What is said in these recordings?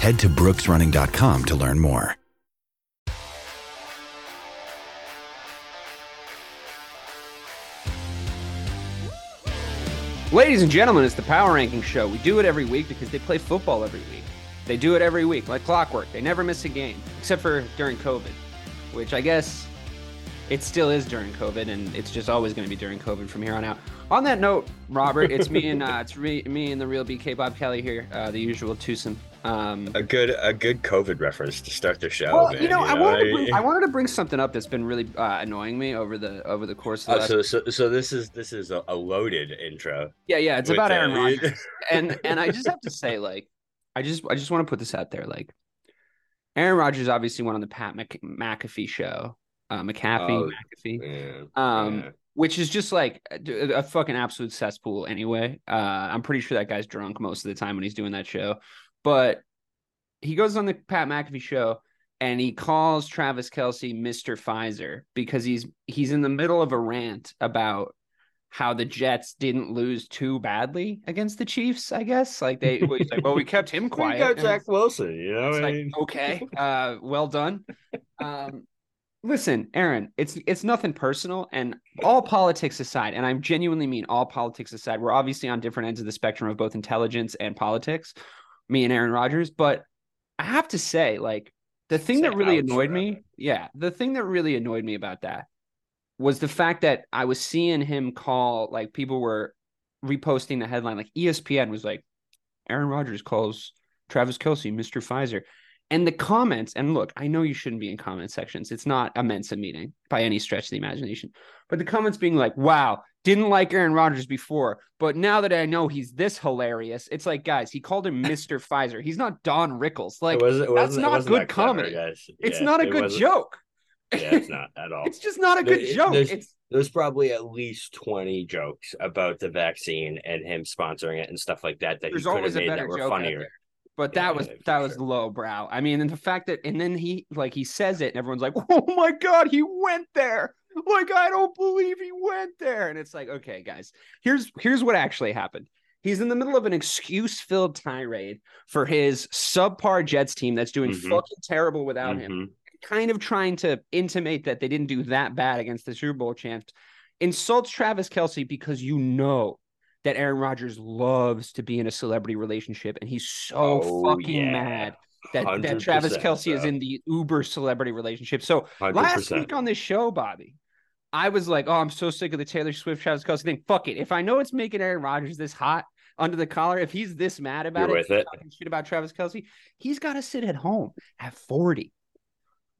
Head to brooksrunning.com to learn more. Ladies and gentlemen, it's the Power Ranking Show. We do it every week because they play football every week. They do it every week, like clockwork. They never miss a game, except for during COVID, which I guess it still is during COVID, and it's just always going to be during COVID from here on out. On that note, Robert, it's me and uh, it's re- me and the real BK Bob Kelly here, uh, the usual twosome. Um, A good a good COVID reference to start the show. well, man, you know, I wanted to bring, I- wanted to bring something up that's been really uh, annoying me over the over the course of the Oh, last so, so so this is this is a, loaded intro. Yeah, yeah, it's about Aaron Rodgers. and and I just have to say, like, I just I just want to put this out there, like, Aaron Rodgers obviously went on the Pat Mc, McAfee show, uh, McAfee, Oh, McAfee, Yeah, um, yeah. which is just like a, a fucking absolute cesspool. Anyway, uh, I'm pretty sure that guy's drunk most of the time when he's doing that show, but he goes on the Pat McAfee show. And he calls Travis Kelce Mr. Pfizer because he's he's in the middle of a rant about how the Jets didn't lose too badly against the Chiefs, I guess. Like they well, he's like, well, we kept him We quiet. got And Zach it's- Wilson. You know, it's I like, okay, uh, well done. Um, listen, Aaron, it's it's nothing personal, and all politics aside, and I genuinely mean all politics aside, we're obviously on different ends of the spectrum of both intelligence and politics, me and Aaron Rodgers, but I have to say, like, the thing that really annoyed me, yeah, the thing that really annoyed me about that was the fact that I was seeing him call like people were reposting the headline, like ESPN was like, Aaron Rodgers calls Travis Kelce Mr. Pfizer. And the comments, and look, I know you shouldn't be in comment sections. It's not a Mensa meeting by any stretch of the imagination. But the comments being like, wow, didn't like Aaron Rodgers before, but now that I know he's this hilarious, it's like, guys, he called him Mr. Pfizer. He's not Don Rickles. Like, it wasn't, it that's wasn't, not it wasn't good that clever, comedy. guys. it's not a it good wasn't- joke. Yeah, it's not at all. It's just not a good There- joke. there's- It's There's probably at least 20 jokes about the vaccine and him sponsoring it and stuff like that that there's he could have made that were funnier. But Yeah, that was that was sure. low brow. I mean, and the fact that and then he like he says it and everyone's like, "Oh my god, he went there." Like I don't believe he went there. And it's like, "Okay, guys. Here's here's what actually happened. He's in the middle of an excuse-filled tirade for his subpar Jets team that's doing Mhm. fucking terrible without him. Mhm. Kind of trying to intimate that they didn't do that bad against the Super Bowl champs. Insults Travis Kelce because you know that Aaron Rodgers loves to be in a celebrity relationship, and he's so Oh, fucking yeah. mad that, that Travis 100%, Kelce is in the uber celebrity relationship. So last 100%. week on this show, Bobby, I was like, "Oh, I'm so sick of the Taylor Swift Travis Kelce thing. Fuck it. If I know it's making Aaron Rodgers this hot under the collar, if he's this mad about You're it, it. talking shit about Travis Kelce, he's got to sit at home at 40,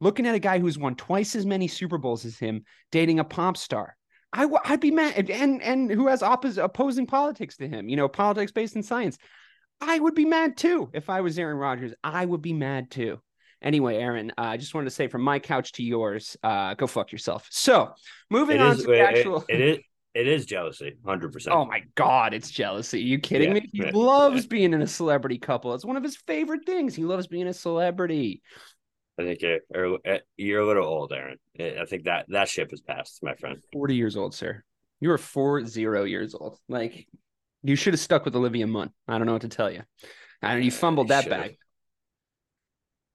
looking at a guy who's won twice as many Super Bowls as him, dating a pop star. I w- I'd be mad, and and who has oppos- opposing politics to him? You know, politics based in science. I would be mad too if I was Aaron Rodgers. I would be mad too. Anyway, Aaron, uh, I just wanted to say from my couch to yours, uh, go fuck yourself. So, moving It on is, to the it- actual. it is it is jealousy, 100%. Oh my god, it's jealousy. Are you kidding Yeah, me? He right, loves yeah. being in a celebrity couple. It's one of his favorite things. He loves being a celebrity. I think you're, you're- you're a little old, Aaron. I think that that ship has passed, my friend. 40 years old, sir. You are four zero years old. Like you should have stuck with Olivia Munn. I don't know what to tell you. I don't you fumbled that bag.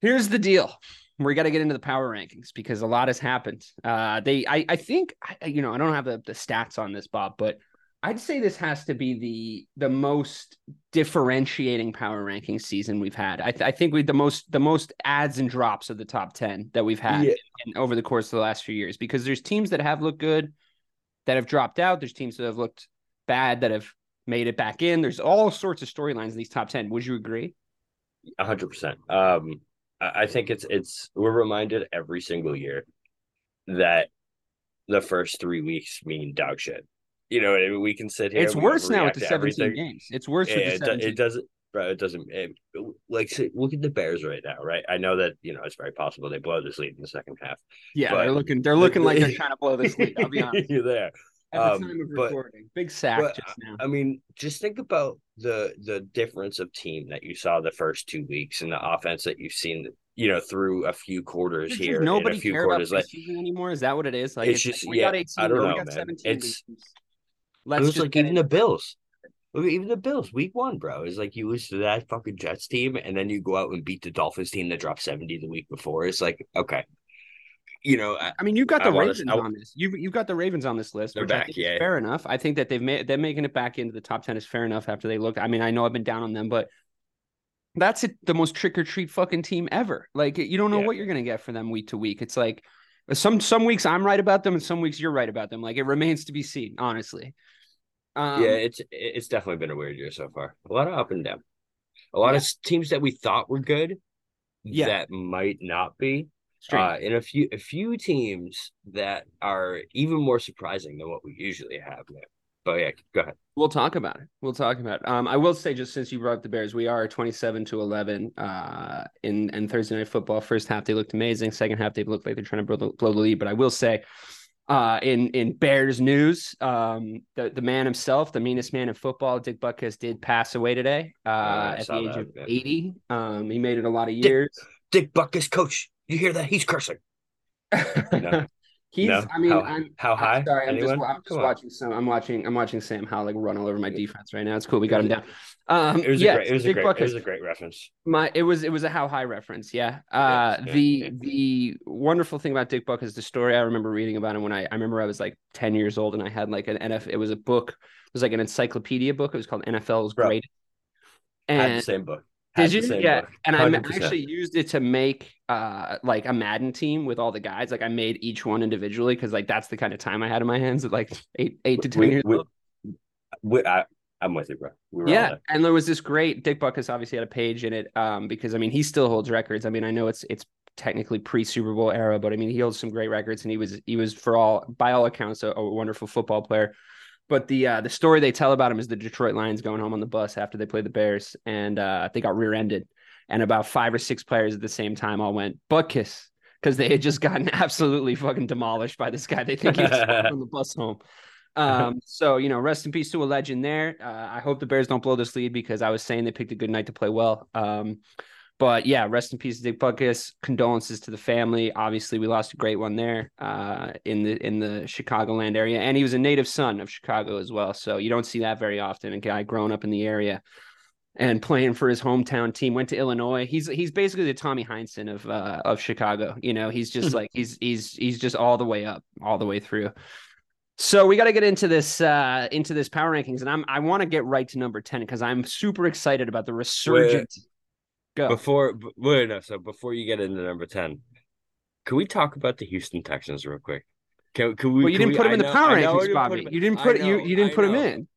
Here's the deal. We got to get into the power rankings because a lot has happened. Uh, they, I, I think, I, you know, I don't have the, the stats on this, Bob, but I'd say this has to be the the most differentiating power ranking season we've had. I, th- I think we the most the most adds and drops of the top ten that we've had Yeah. in, over the course of the last few years. Because there's teams that have looked good, that have dropped out. There's teams that have looked bad that have made it back in. There's all sorts of storylines in these top ten. Would you agree? A hundred percent. Um, I I think it's it's we're reminded every single year that the first three weeks mean dog shit. You know, I mean? we can sit here. it's worse now with the 17 everything. games. It's worse Yeah, with the it, do- 17. it doesn't, bro. It doesn't. It, like, say, look at the Bears right now, right? I know that you know it's very possible they blow this lead in the second half. yeah, they're looking they're looking like they're trying to blow this lead. I'll be honest. You're there. At the Um, time of but- recording, big sack but, just now. I mean, just think about the the difference of team that you saw the first two weeks and the offense that you've seen, you know, through a few quarters here, and nobody a few care about quarters like anymore? Is that what it is? Like It's like, just- we got yeah, 18, I don't we know, got man. 17 It's- games. It Let's was just like even it. the Bills. Even the Bills, week one, bro, is like you lose to that fucking Jets team, and then you go out and beat the Dolphins team that dropped seventy the week before. It's like, okay, you know, I- I mean, you've got I the wanna- Ravens on this. You've you've got the Ravens on this list, They're back, yeah. fair enough. I think that they've made they're making it back into the top ten is fair enough after they look. I mean, I know I've been down on them, but that's it, the most trick or treat fucking team ever. Like you don't know Yeah. what you're gonna get for them week to week. It's like some some weeks I'm right about them, and some weeks you're right about them. Like it remains to be seen, honestly. Um, yeah, it's it's definitely been a weird year so far. A lot of up and down. A lot of teams that we thought were good, Yeah. that might not be. Uh, and a few a few teams that are even more surprising than what we usually have. Man. But yeah, go ahead. We'll talk about it. We'll talk about it. Um, I will say, just since you brought up the Bears, we are 27 to 11 uh, in, in Thursday Night Football. First half, they looked amazing. Second half, they looked like they're trying to blow the, blow the lead. But I will say, uh, in, in Bears news, um, the, the man himself, the meanest man in football, Dick Butkus, did pass away today uh, I at the age that, of yeah. 80. Um, he made it a lot of years. Dick Butkus, coach. You hear that? He's cursing. No. He's, No? I mean, How- I'm, how I'm high? sorry, I'm just, I'm just watching some. I'm watching. I'm watching Sam Howell like run all over my defense right now. It's cool. We got him down. Um, It was yeah, a great. It was a great. It was a great reference. My it was it was a how high reference, yeah. Uh yeah, the yeah. the wonderful thing about Dick Buck is the story I remember reading about him when I I remember I was like 10 years old and I had like an NF it was a book, it was like an encyclopedia book. It was called NFL's. Great. Had the And same book. Did you? Yeah. book. And I 100%. actually used it to make uh like a Madden team with all the guys. Like I made each one individually because like that's the kind of time I had in my hands at like eight eight to ten We- years we- old. We, I, I'm with you, bro. We were Yeah, and there was this great Dick Butkus obviously had a page in it um because I mean he still holds records. I mean I know it's it's technically pre Super Bowl era, but I mean he holds some great records and he was he was for all by all accounts a, a wonderful football player. But the uh, the story they tell about him is the Detroit Lions going home on the bus after they played the Bears and uh, they got rear-ended, and about five or six players at the same time all went Butkus because they had just gotten absolutely fucking demolished by this guy. They think he's on the bus home. Um, so you know, rest in peace to a legend there. Uh, I hope the Bears don't blow this lead because I was saying they picked a good night to play well. Um, but yeah, rest in peace, Dick Butkus. Condolences to the family. Obviously, we lost a great one there uh, in the in the Chicagoland area, and he was a native son of Chicago as well. So you don't see that very often. A guy growing up in the area and playing for his hometown team. Went to Illinois. He's he's basically the Tommy Heinsohn of uh, of Chicago. You know, he's just like he's he's he's just all the way up, all the way through. So we got to get into this uh into this power rankings, and I'm I want to get right to number ten because I'm super excited about the resurgent. Go. Before, wait, no. So before you get into number ten, can we talk about the Houston Texans real quick? Can, can we? well, you didn't we- put him I in the power I I rankings, Bobby. you didn't put you know, you didn't I put him know. in.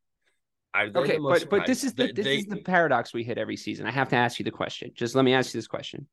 They Okay, but but this is the surprised? this They- is the paradox we hit every season. I have to ask you the question. Just let me ask you this question.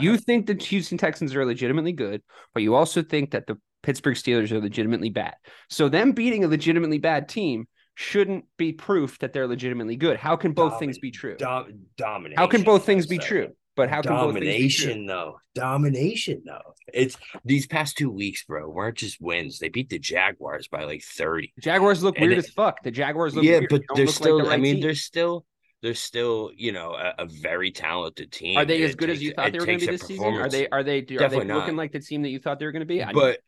You think the Houston Texans are legitimately good, but you also think that the Pittsburgh Steelers are legitimately bad. So them beating a legitimately bad team shouldn't be proof that they're legitimately good. How can both things be true? Dom- domination. How can both things be true? But how can both be true? domination though? Domination though. It's these past two weeks, bro, weren't just wins. They beat the Jaguars by like thirty. Jaguars look And weird it- as fuck. The Jaguars look yeah, weird. but they they're look like still. the I mean, team. they're still. They're still, you know, a, a very talented team. Are they It as good as you thought they were going to be this season? Are they? Are they? Are they looking not. like the team that you thought they were going to be? I But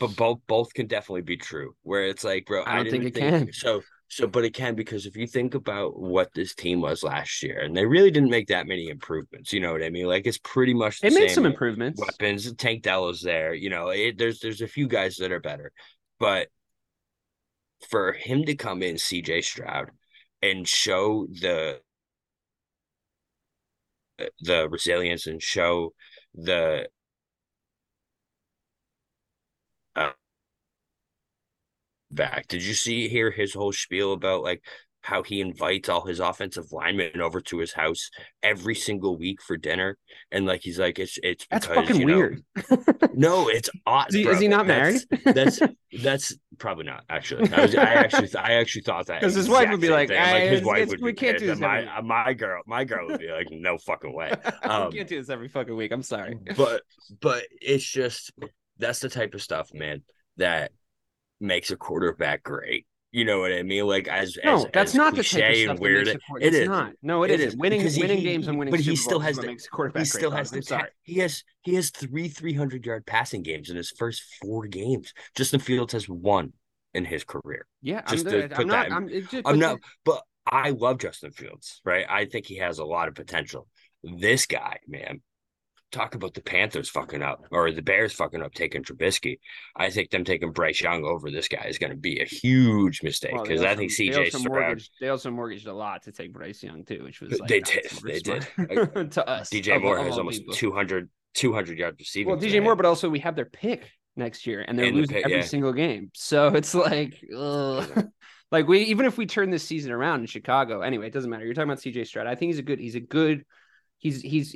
but both both can definitely be true. Where it's like, bro, I don't think it can. So so, but it can because if you think about what this team was last year, and they really didn't make that many improvements. You know what I mean? Like it's pretty much the They made some improvements. weapons. Tank Della's there. You know, it, there's there's a few guys that are better, but for him to come in, CJ Stroud, and show the the resilience and show the uh, back. Did you see hear his whole spiel about like how he invites all his offensive linemen over to his house every single week for dinner, and like he's like, it's it's That's because, fucking you know- weird. no, it's odd. Is he- is he not That's- That's that's probably not actually. I, was, I actually I actually thought that 'Cause his wife would be same like, "Ah, his it's- wife it's- would we can't do this and every My my girl my girl would be like, no fucking way. Um, we can't do this every fucking week. I'm sorry. but but it's just that's the type of stuff, man, that makes a quarterback great. You know what I mean? Like as No, as, that's as not the type of cliche stuff and that weird makes it, a quarter- it it's not. No, it It isn't. is, Winning because winning he- games and winning but he still has is the- quarterback He still has the sorry. he has he has three three hundred yard passing games in his first four games. Justin Fields has one in his career. Yeah, Just I'm, to the- put I'm not. that in- I'm, just, I'm not, but I love Justin Fields, right? I think he has a lot of potential. This guy, man, talk about the Panthers fucking up or the Bears fucking up taking Trubisky. I think them taking Bryce Young over this guy is going to be a huge mistake well, because I also- think they CJ also Stroud. mortgaged, they also mortgaged a lot to take Bryce Young too, which was like They did, they did. to us. DJ Moore has almost people. 200, 200 yards receiving. Well, DJ tonight. Moore, but also we have their pick next year, and they're And the losing pick, every yeah. single game. So it's like, like we even if we turn this season around in Chicago, anyway, it doesn't matter. You're talking about CJ Stroud. I think he's a good. He's a good. He's he's.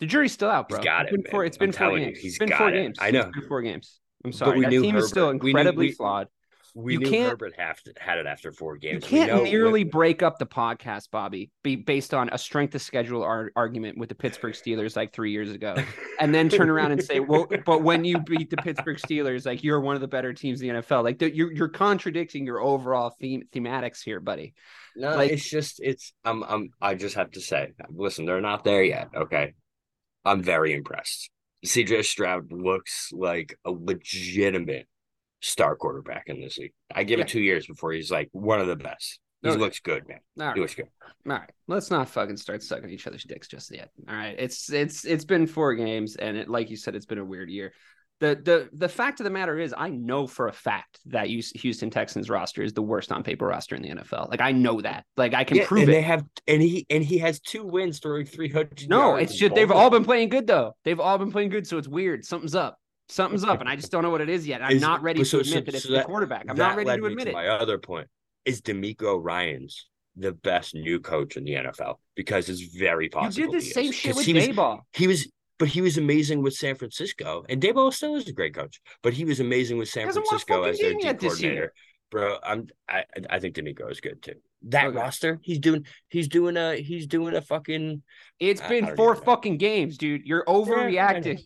The jury's still out, bro. He's got it's it, been four. It's been four telling you, games. he's it's been got four it. games. I It's know. been four games. I'm But sorry. we That knew team is still Herbert- we knew- incredibly we- flawed. we you knew can't- Herbert have had it after four games. You can't know- merely break up the podcast, Bobby, be based on a strength of schedule ar- argument with the Pittsburgh Steelers like three years ago, and then turn around and say, "Well, but when you beat the Pittsburgh Steelers, like you're one of the better teams in the NFL." Like the, you're you're contradicting your overall theme thematics here, buddy. No, Like- it's just it's I'm I'm I just have to say, listen, they're not there yet. Okay. I'm very impressed. CJ Stroud looks like a legitimate star quarterback in this league. I give Yeah. it two years before he's like one of the best. He Okay. looks good, man. All He right, looks good. all right. Let's not fucking start sucking each other's dicks just yet. All right. It's it's it's been four games, and it, like you said, it's been a weird year. The, the the fact of the matter is, I know for a fact that Houston Texans roster is the worst on paper roster in the NFL. Like I know that. Like I can Yeah, prove and it. they have and he and he has two wins throwing 300 No, it's just they've all been playing good though. They've all been playing good, so it's weird. Something's up. Something's up, and I just don't know what it is yet. I'm Is- not ready to admit so- that it's so the that- quarterback. I'm not ready to admit it. My other point is DeMeco Ryan's the best new coach in the NFL because it's very You possible. did the same shit with Daboll. He was, but he was amazing with San Francisco, and Daboll still is a great coach. But he was amazing with San Hasn't won a Francisco as their D yet this year. coordinator. Bro, I'm I I think DeMeco is good too. That Okay. roster, he's doing he's doing a he's doing a fucking. It's I- I been four know. fucking games, dude. You're overreacting.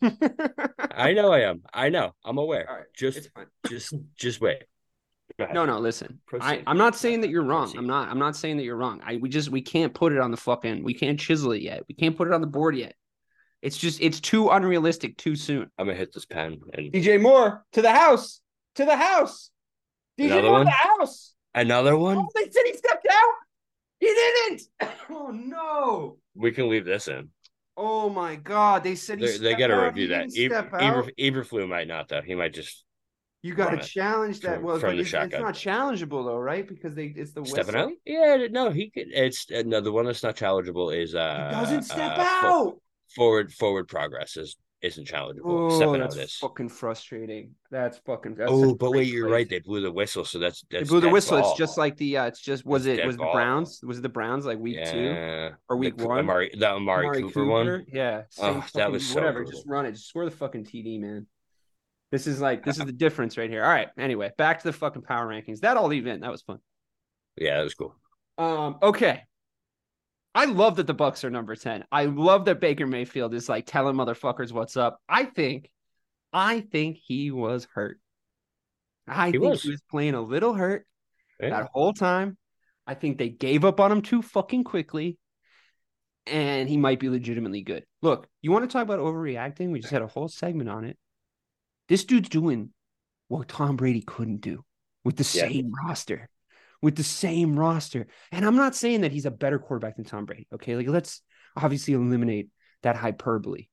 I know I am. I know. I'm aware. Right, Just just just wait. No, no, listen. I. I'm not saying that you're wrong. Proceed. I'm not. I'm not saying that you're wrong. I we just we can't put it on the fucking. We can't chisel it yet. We can't put it on the board yet. It's just it's too unrealistic too soon. I'm gonna hit this pen and DJ Moore to the house. To the house. DJ Another Moore to one? the house. another one. Oh, they said he stepped out. He didn't. Oh no. We can leave this in. Oh my god. They said he They, they got to out. review He that. didn't Eber, step. Eber, Eberflus might not though. He might just You got to challenge that. from- well, from the it's, it's not challengeable though, right? Because they it's the stepping out. Yeah, no, he could. It's uh, no, the one that's not challengeable is uh He doesn't step uh, fo- out. Forward forward progress is isn't challengeable. Oh, that's fucking frustrating. That's fucking. That's Oh, but wait, you're place. right. They blew the whistle, so that's that's They blew the whistle. ball. It's just like the. uh It's just was That's it was the. Browns? Was it the Browns like week two or week Coo- one? Amari, the Amari, Cooper, one. Yeah. Oh, same that was so whatever. brutal. Just run it. Just score the fucking TD, man. This is like this is the difference right here. All right. Anyway, back to the fucking power rankings. That all in. That was fun. Yeah, that was cool. Um. Okay. I love that the Bucs are number ten. I love that Baker Mayfield is like telling motherfuckers what's up. I think, I think he was hurt. I He think was. he was playing a little hurt Yeah. that whole time. I think they gave up on him too fucking quickly. And he might be legitimately good. Look, you want to talk about overreacting? We just had a whole segment on it. This dude's doing what Tom Brady couldn't do with the Yeah. same roster. With the same roster. And I'm not saying that he's a better quarterback than Tom Brady. Okay. Like, let's obviously eliminate that hyperbole.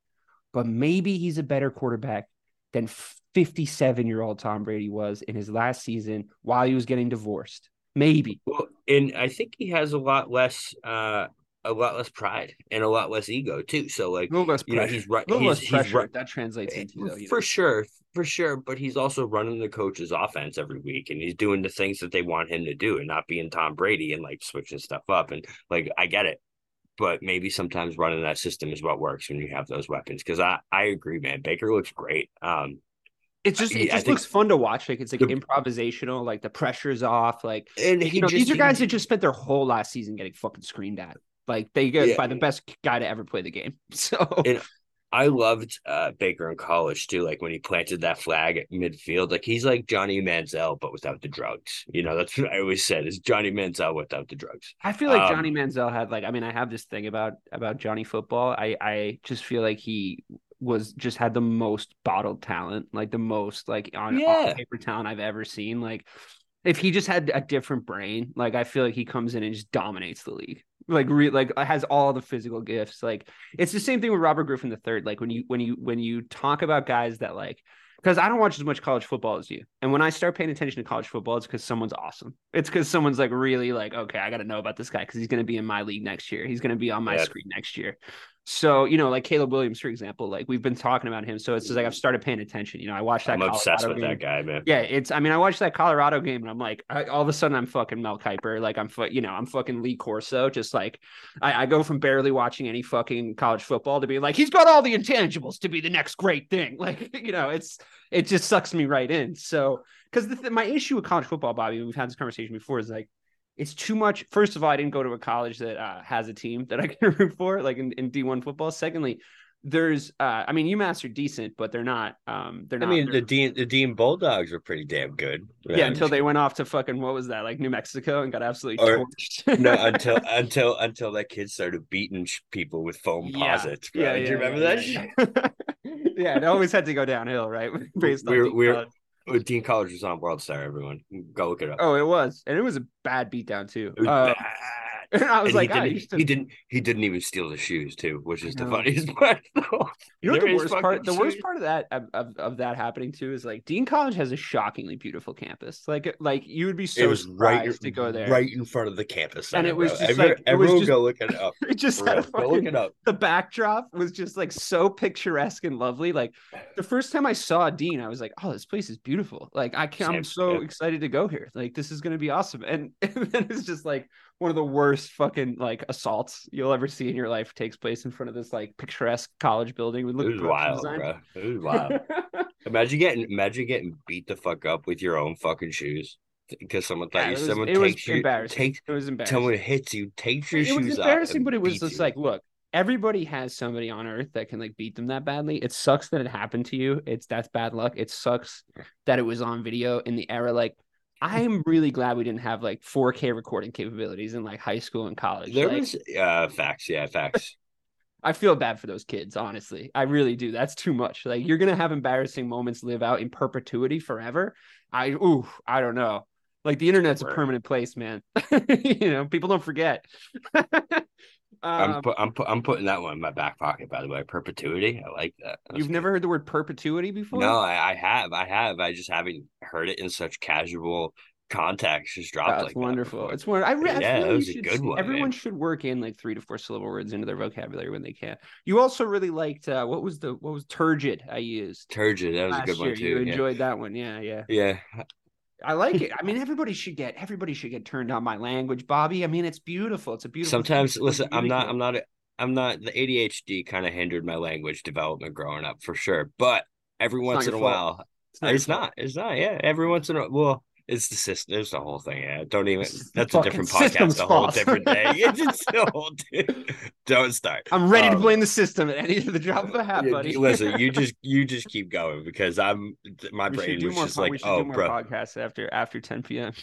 But maybe he's a better quarterback than 57 year old Tom Brady was in his last season while he was getting divorced. Maybe. Well, and I think he has a lot less uh a lot less pride and a lot less ego too. So like A little less you know, pressure. he's right a little he's, less he's pressure. right That translates into though, for know. sure, for sure. But he's also running the coach's offense every week, and he's doing the things that they want him to do, and not being Tom Brady and like switching stuff up. And like, I get it, but maybe sometimes running that system is what works when you have those weapons. Because I I agree, man. Baker looks great. Um, It just I- it just looks fun to watch. Like it's like The- improvisational. Like the pressure's off. Like and you know, these are guys that just spent their whole last season getting fucking screamed at. Like they get Yeah. by the best guy to ever play the game. So And I loved uh, Baker in college too. Like when he planted that flag at midfield, like he's like Johnny Manziel, but without the drugs. You know, that's what I always said is Johnny Manziel without the drugs. I feel like Um, Johnny Manziel had like I mean I have this thing about about Johnny football. I I just feel like he was just had the most bottled talent, like the most like on, Yeah. on paper talent I've ever seen. Like if he just had a different brain, like I feel like he comes in and just dominates the league. Like re- like uh, has all the physical gifts. Like it's the same thing with Robert Griffin the third. Like when you when you when you talk about guys that like because I don't watch as much college football as you. And when I start paying attention to college football, it's because someone's awesome. It's because someone's like really like, okay, I got to know about this guy because he's going to be in my league next year. He's going to be on my Yeah. screen next year. So, you know, like Caleb Williams, for example, like we've been talking about him. So it's just like I've mm-hmm. started paying attention. You know, I watched that. I'm obsessed with game. that guy, man. Yeah, it's. I mean, I watched that Colorado game, and I'm like, I, all of a sudden, I'm fucking Mel Kiper. Like, I'm, you know, I'm fucking Lee Corso. Just like, I, I go from barely watching any fucking college football to be like, he's got all the intangibles to be the next great thing. Like, you know, it's it just sucks me right in. So, because my issue with college football, Bobby, we've had this conversation before, is like, it's too much. First of all, I didn't go to a college that uh, has a team that I can root for, like in, in D1 football. Secondly, there's, uh, I mean, UMass are decent, but they're not. Um, they're I not. mean, they're- the Dean the Dean Bulldogs were pretty damn good. yeah, until they went off to fucking what was that like New Mexico and got absolutely Or- torched. no until until until that kid started beating people with foam Yeah. posits. Bro. yeah, Do you remember yeah, that? yeah, yeah. yeah, it always had to go downhill, right? Based on We're- Dean we're- Dean College was on World Star. Everyone, go look it up. Oh, it was, and it was a bad beatdown too. Uh, bad. And I was And like, he, ah, didn't, you, should- he didn't. He didn't even steal the shoes too, which is the funniest part. Though. you know There the worst part? fucking The worst part of that of, of, of that happening too is like Dean College has a shockingly beautiful campus. Like, like you would be so it was right, to go there. right in front of the campus. And it was bro. just Every- like- it was everyone just- go look it up. It just For had a real. Go look it up. the backdrop was just like so picturesque and lovely. Like the first time I saw Dean, I was like, "Oh, this place is beautiful." Like I can't, I'm so yeah. excited to go here. Like this is gonna be awesome. And, and then it's just like one of the worst fucking like assaults you'll ever see in your life takes place in front of this like picturesque college building with It was wild, bro. It was wild. Imagine getting imagine getting beat the fuck up with your own fucking shoes because someone thought Yeah, you was, someone it was takes you embarrassing. takes it was embarrassing. someone hits you takes your it shoes off. It was embarrassing, but it was just you. like, look, everybody has somebody on earth that can like beat them that badly. It sucks that it happened to you. It's that's bad luck. It sucks that it was on video in the era. Like, I am really glad we didn't have like 4K recording capabilities in like high school and college. there Like, was uh facts, yeah, facts. I feel bad for those kids, honestly. I really do. That's too much. Like you're gonna have embarrassing moments live out in perpetuity forever. I ooh, I don't know. Like the internet's a permanent place, man. you know, people don't forget. I'm Um, put, I'm put, I'm putting that one in my back pocket. By the way, perpetuity. I like that. That's You've good. never heard the word perpetuity before? No, I, I have. I have. I just haven't heard it in such casual context. Just dropped That's like that wonderful. It's one. I, re- I Yeah, feel that was you a good one, Everyone man. should work in like three to four syllable words into their vocabulary when they can. You also really liked uh, what was the what was turgid I used Turgid. That was a good year. one too. You yeah. enjoyed that one, yeah, yeah. Yeah, I like it. I mean, everybody should get everybody should get turned on by language, Bobby. I mean, it's beautiful. It's a beautiful. sometimes It's listen i'm not i'm not a, i'm not the adhd kind of hindered my language development growing up for sure but every It's once in a fault. while uh, your it's not it's not yeah every once in a well it's the system It's the whole thing yeah don't even It's that's a different podcast a whole different day it's just a whole don't start I'm ready to Um, blame the system at any of the drop of a hat, buddy. listen you just you just keep going because i'm my we brain was just po- like oh do more bro podcasts after after 10 p.m.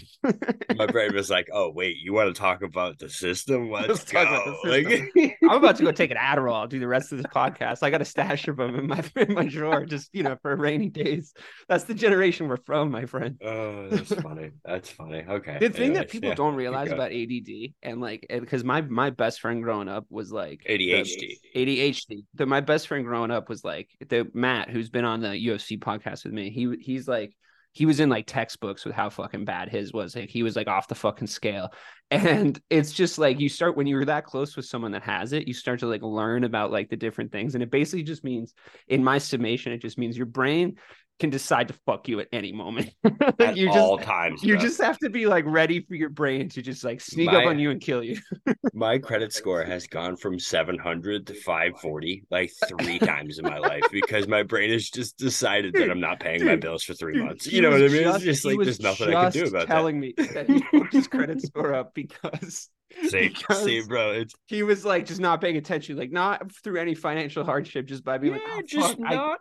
my brain was like oh wait you want to talk about the system let's, Let's talk about go the Like- I'm about to go take an Adderall. I'll do the rest of this podcast. I got a stash of them in my in my drawer, just you know, for rainy days. That's the generation we're from, my friend. Oh, funny. That's funny. Okay. The thing that people yeah, don't realize about ADD and like because my my best friend growing up was like the- ADHD. ADHD. The, my best friend growing up was like the Matt, who's been on the UFC podcast with me. He he's like he was in like textbooks with how fucking bad his was. Like he was like off the fucking scale. And it's just like you start when you're that close with someone that has it, you start to like learn about like the different things. And it basically just means, in my summation, it just means your brain can decide to fuck you at any moment. At you all just times. you bro. just have to be like ready for your brain to just like sneak up on you and kill you. my credit score has gone from 700 to 540 like three times in my life because my brain has just decided that I'm not paying my bills for three Dude, months. You know what I mean? just- it's just like there's nothing I can do about telling me that he his credit score up because that. See, bro, it's he was like just not paying attention, like not through any financial hardship, just by being yeah, like, oh, just fuck, I- not.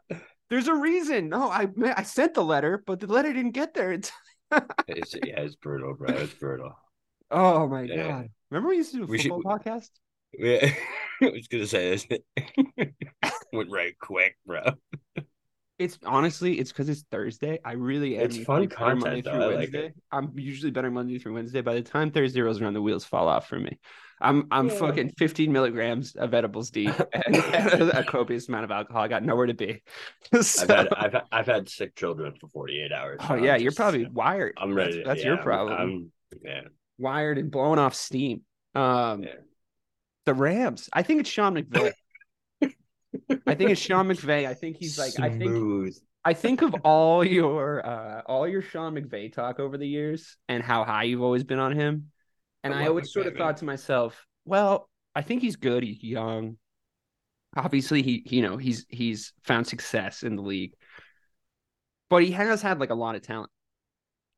There's a reason. No, I I sent the letter, but the letter didn't get there. It's It's, yeah, it's brutal, bro. It's brutal. oh my Yeah. god. Remember we used to do a We should- football podcast? Yeah, I was gonna say this. Went right quick, bro. It's honestly, it's because it's Thursday. I really am It's fun content, Monday though. through I like Wednesday. it. I'm usually better Monday through Wednesday. By the time Thursday rolls around, the wheels fall off for me. I'm I'm Yeah. fucking 15 milligrams of edibles deep and, a copious amount of alcohol. I got nowhere to be. So- I've had I've had, I've had sick children for 48 hours. oh so I'm yeah, you're just- probably wired. I'm ready. That's, yeah, your I'm- problem. I'm, yeah. wired and blowing off steam. Um, Yeah. the Rams. I think it's Sean McVay. I think it's Sean McVay. I think he's like. I think I think of all your uh all your Sean McVay talk over the years and how high you've always been on him. And I I, always sort of thought to myself, well, I think he's good. He's young. Obviously, he you know he's he's found success in the league, but he has had like a lot of talent.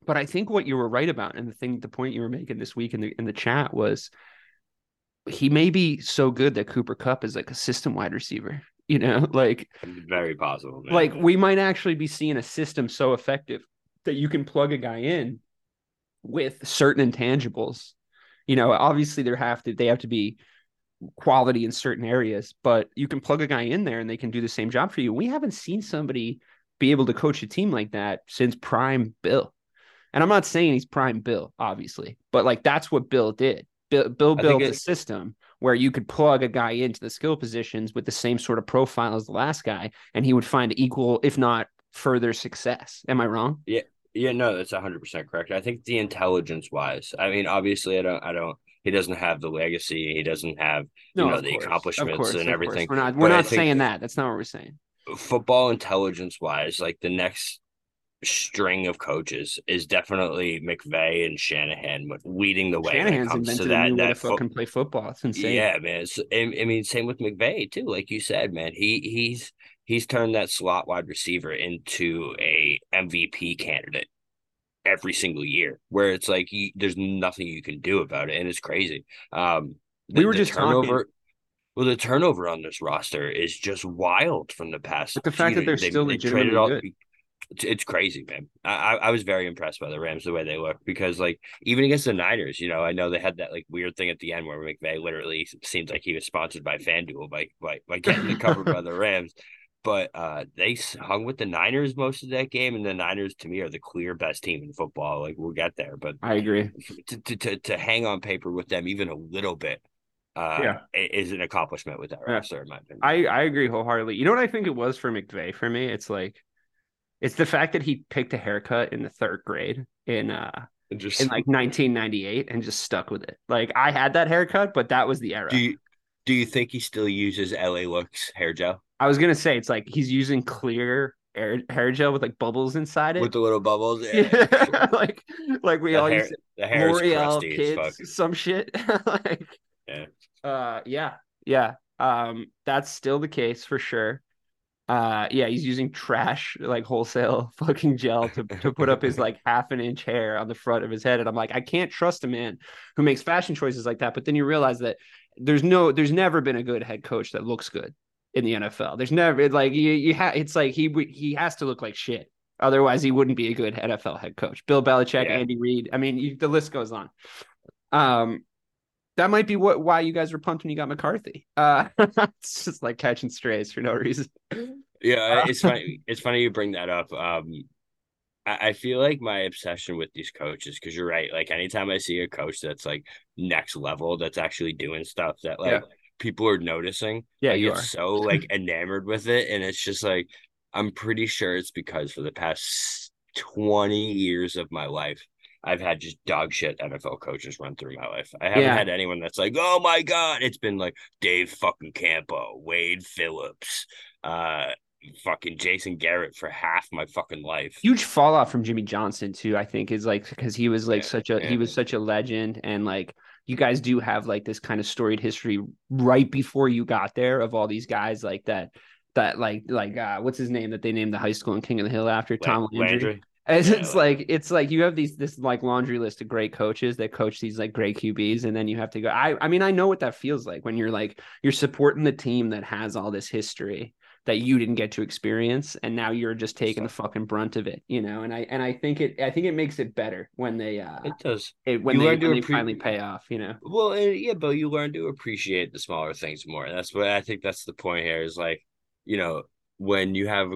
But I think what you were right about, and the thing, the point you were making this week in the in the chat was, he may be so good that Cooper Kupp is like a system wide receiver. You know, like Very possible. Man. like we might actually be seeing a system so effective that you can plug a guy in with certain intangibles you know obviously there have to they have to be quality in certain areas but you can plug a guy in there and they can do the same job for you. We haven't seen somebody be able to coach a team like that since prime bill. And i'm not saying he's prime bill obviously but like that's what bill did. Bill, bill built a system where you could plug a guy into the skill positions with the same sort of profile as the last guy and he would find equal if not further success. Am i wrong? Yeah, no, that's hundred percent correct. I think the intelligence wise, I mean, obviously, I don't, I don't. He doesn't have the legacy. He doesn't have you know the course, accomplishments course, and of course. everything. we're not we're not saying that that's not what we're saying Football intelligence wise, like the next string of coaches is definitely McVay and Shanahan leading the way when it Shanahan's comes to that new way to that fo- fucking play football it's insane Yeah, man. It's, I, I mean, same with McVay too. Like you said, man, he he's he's turned that slot wide receiver into a MVP candidate every single year. Where it's like you, there's nothing you can do about it, and it's crazy. Um, We were just turnover. Well, the turnover on this roster is just wild from the past. But the fact that they're still traded legitimately good. It's, it's crazy, man. I, I was very impressed by the Rams the way they look because like even against the Niners, you know, I know they had that like weird thing at the end where McVay literally seems like he was sponsored by FanDuel by by, by getting it covered by the Rams. But uh, they hung with the Niners most of that game, and the Niners to me are the clear best team in football. Like we'll get there, but i agree to to to, to hang on paper with them even a little bit, uh, Yeah. is an accomplishment with that Yeah. roster, in my opinion. I, I agree wholeheartedly. You know what I think it was for McVay for me? It's like it's the fact that he picked a haircut in the third grade in uh just in like 1998 and just stuck with it. Like I had that haircut, but that was the era. do you do you think he still uses LA Looks hair gel I was gonna say it's like he's using clear air, hair gel with like bubbles inside it. with the little bubbles? yeah, like like we The all hair- used to The hair L'Oreal kids, some shit. like, Yeah. uh, yeah, yeah. Um, that's still the case for sure. Uh, yeah, he's using trash like wholesale fucking gel to to put up his like half an inch hair on the front of his head, and I'm like, I can't trust a man who makes fashion choices like that. But then you realize that there's no, there's never been a good head coach that looks good in the NFL. There's never it's like you, you have, it's like he would- he has to look like shit. Otherwise, he wouldn't be a good NFL head coach. Bill Belichick, Yeah. Andy Reid. I mean, you, the list goes on. Um, that might be what why you guys were pumped when you got McCarthy. Uh, it's just like catching strays for no reason. Yeah, it's funny. It's funny you bring that up. Um, I, feel like my obsession with these coaches, because you're right. Like anytime I see a coach that's like next level, that's actually doing stuff that like Yeah. people are noticing. Yeah, I you are so like enamored with it, and it's just like I'm pretty sure it's because for the past twenty years of my life, I've had just dog shit NFL coaches run through my life. I haven't Yeah. had anyone that's like, oh my god, it's been like Dave fucking Campo, Wade Phillips, uh, fucking Jason Garrett for half my fucking life. huge fallout from Jimmy Johnson too. I think is like because he was like Yeah, such a he was such a legend, and like you guys do have like this kind of storied history right before you got there of all these guys like that that like like uh what's his name that they named the high school in King of the Hill after Tom Lan- Landry. Landry. It's, Yeah, it's like- like it's like you have these this like laundry list of great coaches that coach these like great QBs, and then you have to go. I I mean I know what that feels like when you're like you're supporting the team that has all this history that you didn't get to experience, and now you're just taking the fucking brunt of it, you know. And I and I think it I think it makes it better when they uh It does. it, when you they, learn to when they finally pay off, you know. Well, yeah, but you learn to appreciate the smaller things more. That's what I think. That's the point here. Is like, you know, when you have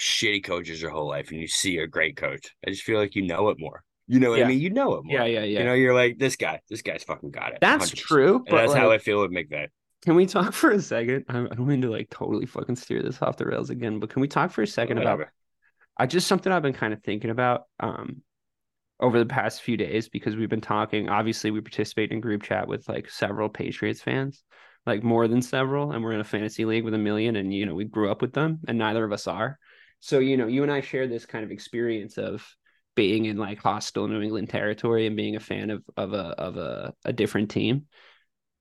shitty coaches your whole life and you see a great coach, I just feel like you know it more. You know what Yeah. I mean? You know it more. Yeah, yeah, yeah. You know, you're like this guy. This guy's fucking got it. That's 100%. true, that's how I feel with McVay. Can we talk for a second? I I don't mean to like totally fucking steer this off the rails again, but can we talk for a second about I just something I've been kind of thinking about um over the past few days because we've been talking. Obviously, we participate in group chat with like several Patriots fans, like more than several, and we're in a fantasy league with a million, and you know we grew up with them, and neither of us are. So you know, you and I share this kind of experience of being in like hostile New England territory and being a fan of of a of a, a different team,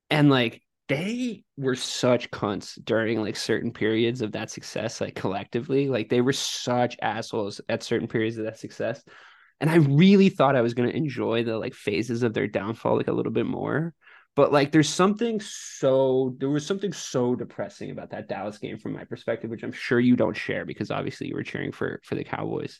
and like they were such cunts during like certain periods of that success, like collectively. Like they were such assholes at certain periods of that success. And I really thought I was to enjoy the like phases of their downfall like a little bit more. But like there's something so there was something so depressing about that Dallas game from my perspective, which I'm sure you don't share because obviously you were cheering for for the Cowboys.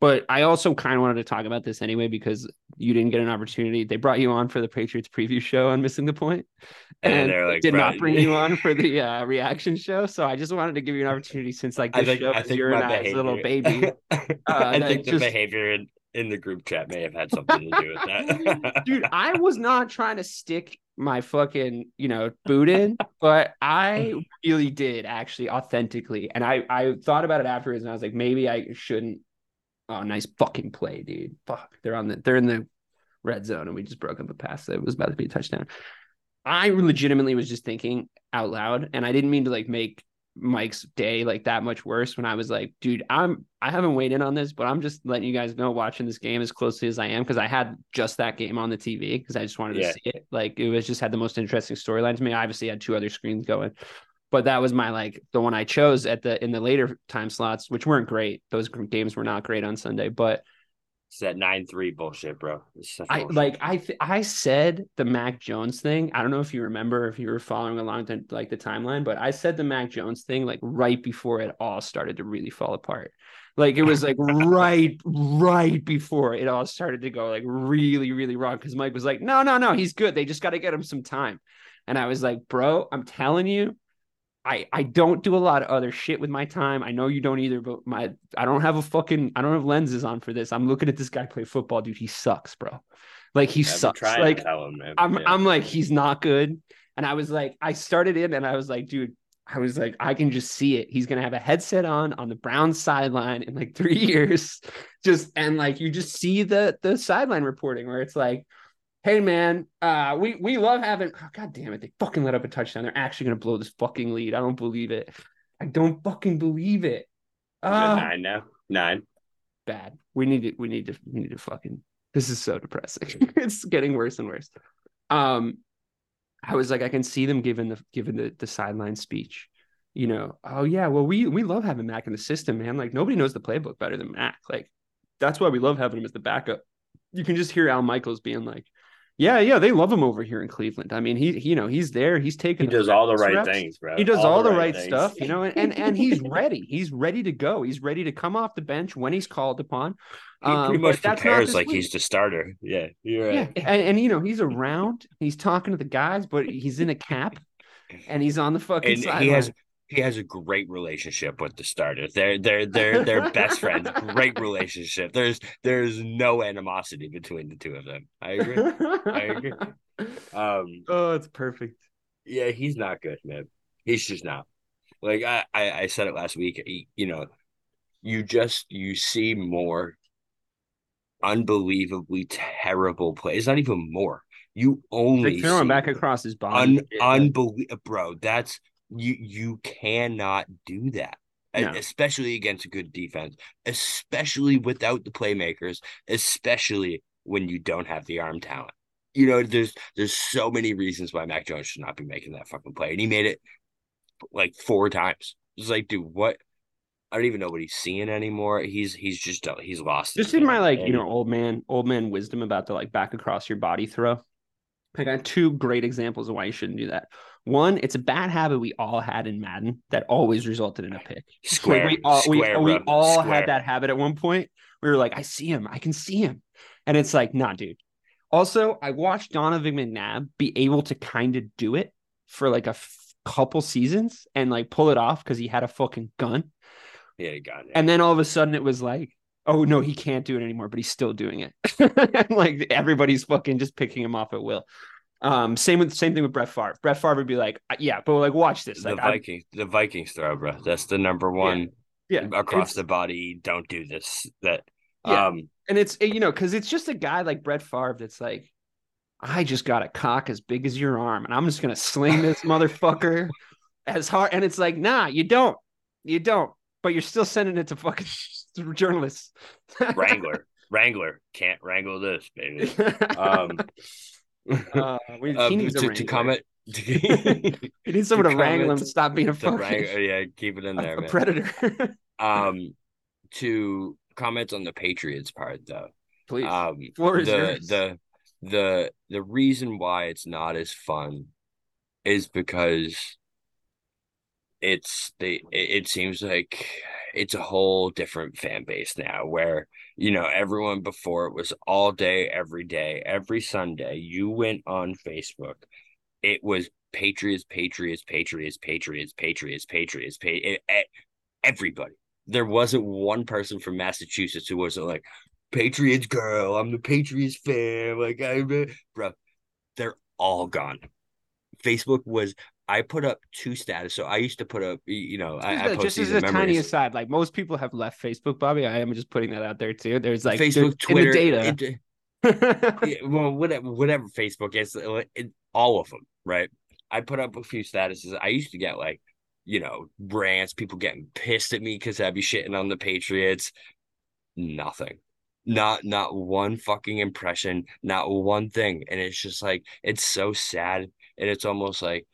But I also kind of wanted to talk about this anyway because you didn't get an opportunity. They brought you on for the Patriots preview show on Missing the Point, And and they're like, did not bring you on for the uh, reaction show. So I just wanted to give you an opportunity since like I this think show I think your my and I's little baby. I think the just- behavior in, in the group chat may have had something to do with that. dude i was not trying to stick my fucking you know boot in but i really did actually authentically and i i thought about it afterwards and i was like maybe i shouldn't oh nice fucking play dude fuck they're on the they're in the red zone and we just broke up a pass that was about to be a touchdown i legitimately was just thinking out loud and i didn't mean to like make Mike's day like that much worse when I was like, dude, I'm I haven't weighed in on this, but I'm just letting you guys know watching this game as closely as I am because I had just that game on the TV because I just wanted Yeah. to see it. Like it was just had the most interesting storyline to me. I obviously had two other screens going, but that was my like the one I chose at the in the later time slots, which weren't great. Those games were not great on Sunday, but it's that nine three bullshit, bro. I bullshit. like I th- I said the Mac Jones thing. I don't know if you remember if you were following along the, like the timeline, but I said the Mac Jones thing like right before it all started to really fall apart. Like it was like right right before it all started to go like really really wrong because Mike was like, "No, no, no, he's good. They just got to get him some time." And I was like, "Bro, I'm telling you, I I don't do a lot of other shit with my time. I know you don't either, but my I don't have a fucking I don't have lenses on for this. I'm looking at this guy play football, dude. He sucks, bro. Like he I've sucks. Like him, man. I'm Yeah. I'm like he's not good. And I was like I started in and I was like, dude, I was like I can just see it. He's going to have a headset on on the Browns sideline in like 3 years. Just and like you just see the the sideline reporting where it's like Hey man, uh, we we love having. Oh, God damn it! They fucking let up a touchdown. They're actually gonna blow this fucking lead. I don't believe it. I don't fucking believe it Ah, nine now. Nine. bad. We need to. We need to. We need to fucking. This is so depressing. it's getting worse and worse. Um, I was like, I can see them giving the giving the the sideline speech. You know, oh yeah, well we we love having Mac in the system, man. Like nobody knows the playbook better than Mac. Like that's why we love having him as the backup. You can just hear Al Michaels being like, "Yeah, yeah, they love him over here in Cleveland. I mean, he, he you know, he's there. He's taking He does all the right reps. things, bro. He does all, the, right, things. stuff, you know, and, and and he's ready. He's ready to go. He's ready to come off the bench when he's called upon. He Um, pretty but much that's prepares like week. he's the starter. Yeah, you're right. Yeah, and, and you know he's around. He's talking to the guys, but he's in a cap, and he's on the fucking And sideline. he has he has a great relationship with the starters. They're they're they're they're best friends. Great relationship. There's there's no animosity between the two of them. I agree. I agree. Um, oh, it's perfect. Yeah, he's not good, man. He's just not. Like I, I, I said it last week. You know, you just you see more unbelievably terrible plays. Not even more. You only throwing see back across his body. un, unbelievable, bro. That's you. You cannot do that, No. especially against a good defense, especially without the playmakers, especially when you don't have the arm talent. You know, there's there's so many reasons why Mac Jones should not be making that fucking play, and he made it like four times. It's like, dude, what? I don't even know what he's seeing anymore. He's he's just he's lost. just in my like you know old man old man wisdom about the like back across your body throw i got two great examples of why you shouldn't do that. One it's a bad habit we all had in madden that always resulted in a pick. Square, like we all square, we, we all square. had that habit at one point we were like i see him i can see him. And it's like nah dude. Also i watched donovan mcnabb be able to kind of do it for like a f- couple seasons and like pull it off because he had a fucking gun. Yeah, he got it. and then all of a sudden it was like, oh no, he can't do it anymore, but he's still doing it. like everybody's fucking just picking him off at will. Um, same with same thing with Brett Favre. Brett Favre would be like, yeah, but like watch this. the Like I- Vikings, the Vikings throw, bro. That's the number one yeah, across it's- the body. Don't do this. That Yeah. um and it's you know, because it's just a guy like Brett Favre that's like, I just got a cock as big as your arm, and I'm just gonna sling this motherfucker as hard. And it's like, nah, you don't, you don't, but you're still sending it to fucking journalists. Wrangler. Wrangler can't wrangle this, baby. Um, uh, we, uh, he needs a to, to comment. He needs someone to, to wrangle him to stop being a the fucking wrang- yeah, keep it in there, a man. predator. Um, to comment on the Patriots part though. Please, Um, floor is the yours. the the the reason why it's not as fun is because it's they it, it seems like it's a whole different fan base now where you know everyone before it was all day every day every sunday you went on facebook it was patriots patriots patriots patriots patriots patriots pa- it, it- everybody. There wasn't one person from massachusetts who wasn't like patriots girl i'm the patriots fan like i bro they're all gone. Facebook was I put up two status. So I used to put up, you know, I, I just, post just these as a tiny memories. aside, like most people have left Facebook, Bobby. I am just putting that out there too. There's like Facebook, Twitter, data. it- well, whatever, whatever Facebook is, uh, it, all of them, right? I put up a few statuses. I used to get like, you know, rants, people getting pissed at me because I'd be shitting on the Patriots. Nothing, not not one fucking impression, not one thing, and it's just like it's so sad, and it's almost like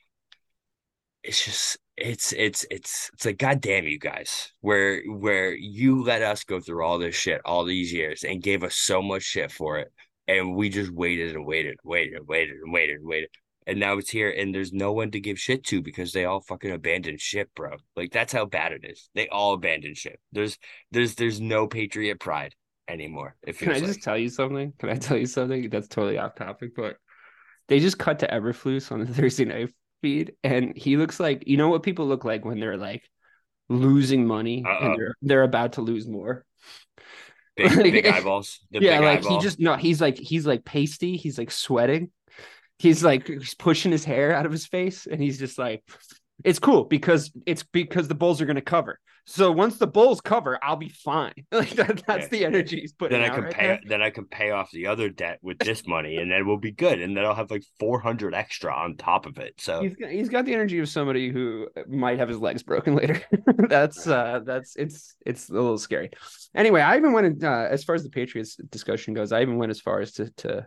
it's just it's it's it's it's like goddamn you guys where where you let us go through all this shit all these years and gave us so much shit for it and we just waited and waited waited and waited and waited and waited and now it's here and there's no one to give shit to because they all fucking abandoned ship bro like that's how bad it is they all abandoned ship there's there's there's no patriot pride anymore Can I just like. tell you something? Can I tell you something that's totally off topic? But they just cut to Eberflus on the Thursday night feed, and he looks like you know what people look like when they're like losing money Uh-oh. and uh-uh. they're they're about to lose more. big, like- big eyeballs the yeah, big like eyeball. he just no, he's like he's like pasty, he's like sweating, he's like he's pushing his hair out of his face, and he's just like, it's cool because it's because the Bulls are gonna cover. So once the Bulls cover, I'll be fine. Like that, that's Yeah, the energy he's putting. then I out can right pay now. then I can pay off the other debt with this money and then we'll be good and then I'll have like 400 extra on top of it. So He's got, he's got the energy of somebody who might have his legs broken later. that's uh that's it's it's a little scary. Anyway, I even went uh, as far as the Patriots discussion goes. I even went as far as to to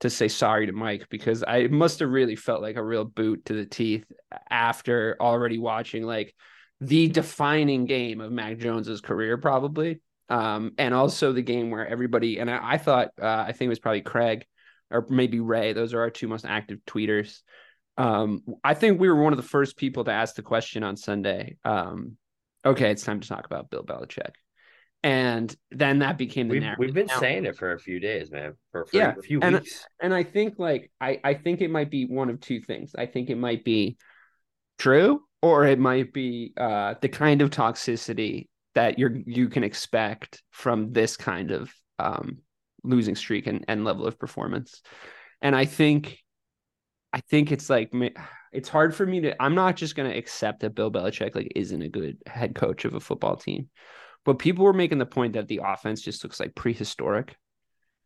to say sorry to Mike because I must have really felt like a real boot to the teeth after already watching like the defining game of Mac Jones's career, probably. Um, and also the game where everybody and I, I thought uh, I think it was probably Craig or maybe Ray. Those are our two most active tweeters. Um, I think we were one of the first people to ask the question on Sunday. Um, okay, it's time to talk about Bill Belichick, and then that became the we've, narrative. we've been Now- saying it for a few days, man. For, for Yeah, a few and- weeks. and I think like I I think it might be one of two things. I think it might be true or it might be uh, the kind of toxicity that you're you can expect from this kind of um, losing streak and, and level of performance. And I think, I think it's like it's hard for me to. I'm not just going to accept that Bill Belichick like isn't a good head coach of a football team, but people were making the point that the offense just looks like prehistoric,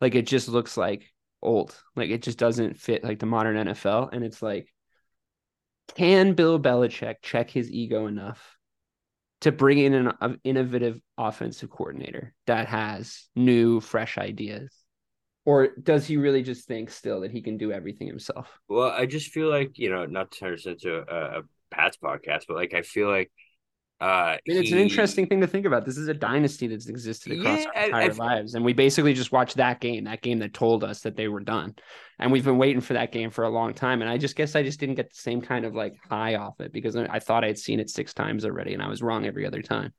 like it just looks like old, like it just doesn't fit like the modern NFL, and it's like. Can Bill Belichick check his ego enough to bring in an innovative offensive coordinator that has new, fresh ideas? Or does he really just think still that he can do everything himself? Well, I just feel like, you know, not to turn this into a, a Pat's podcast, but like I feel like uh, I mean, it's he, an interesting thing to think about. This is a dynasty that's existed across yeah, our entire I, lives, and we basically just watched that game, that game that told us that they were done, and we've been waiting for that game for a long time. And I just guess I just didn't get the same kind of like high off it because I thought I had seen it six times already, and I was wrong every other time.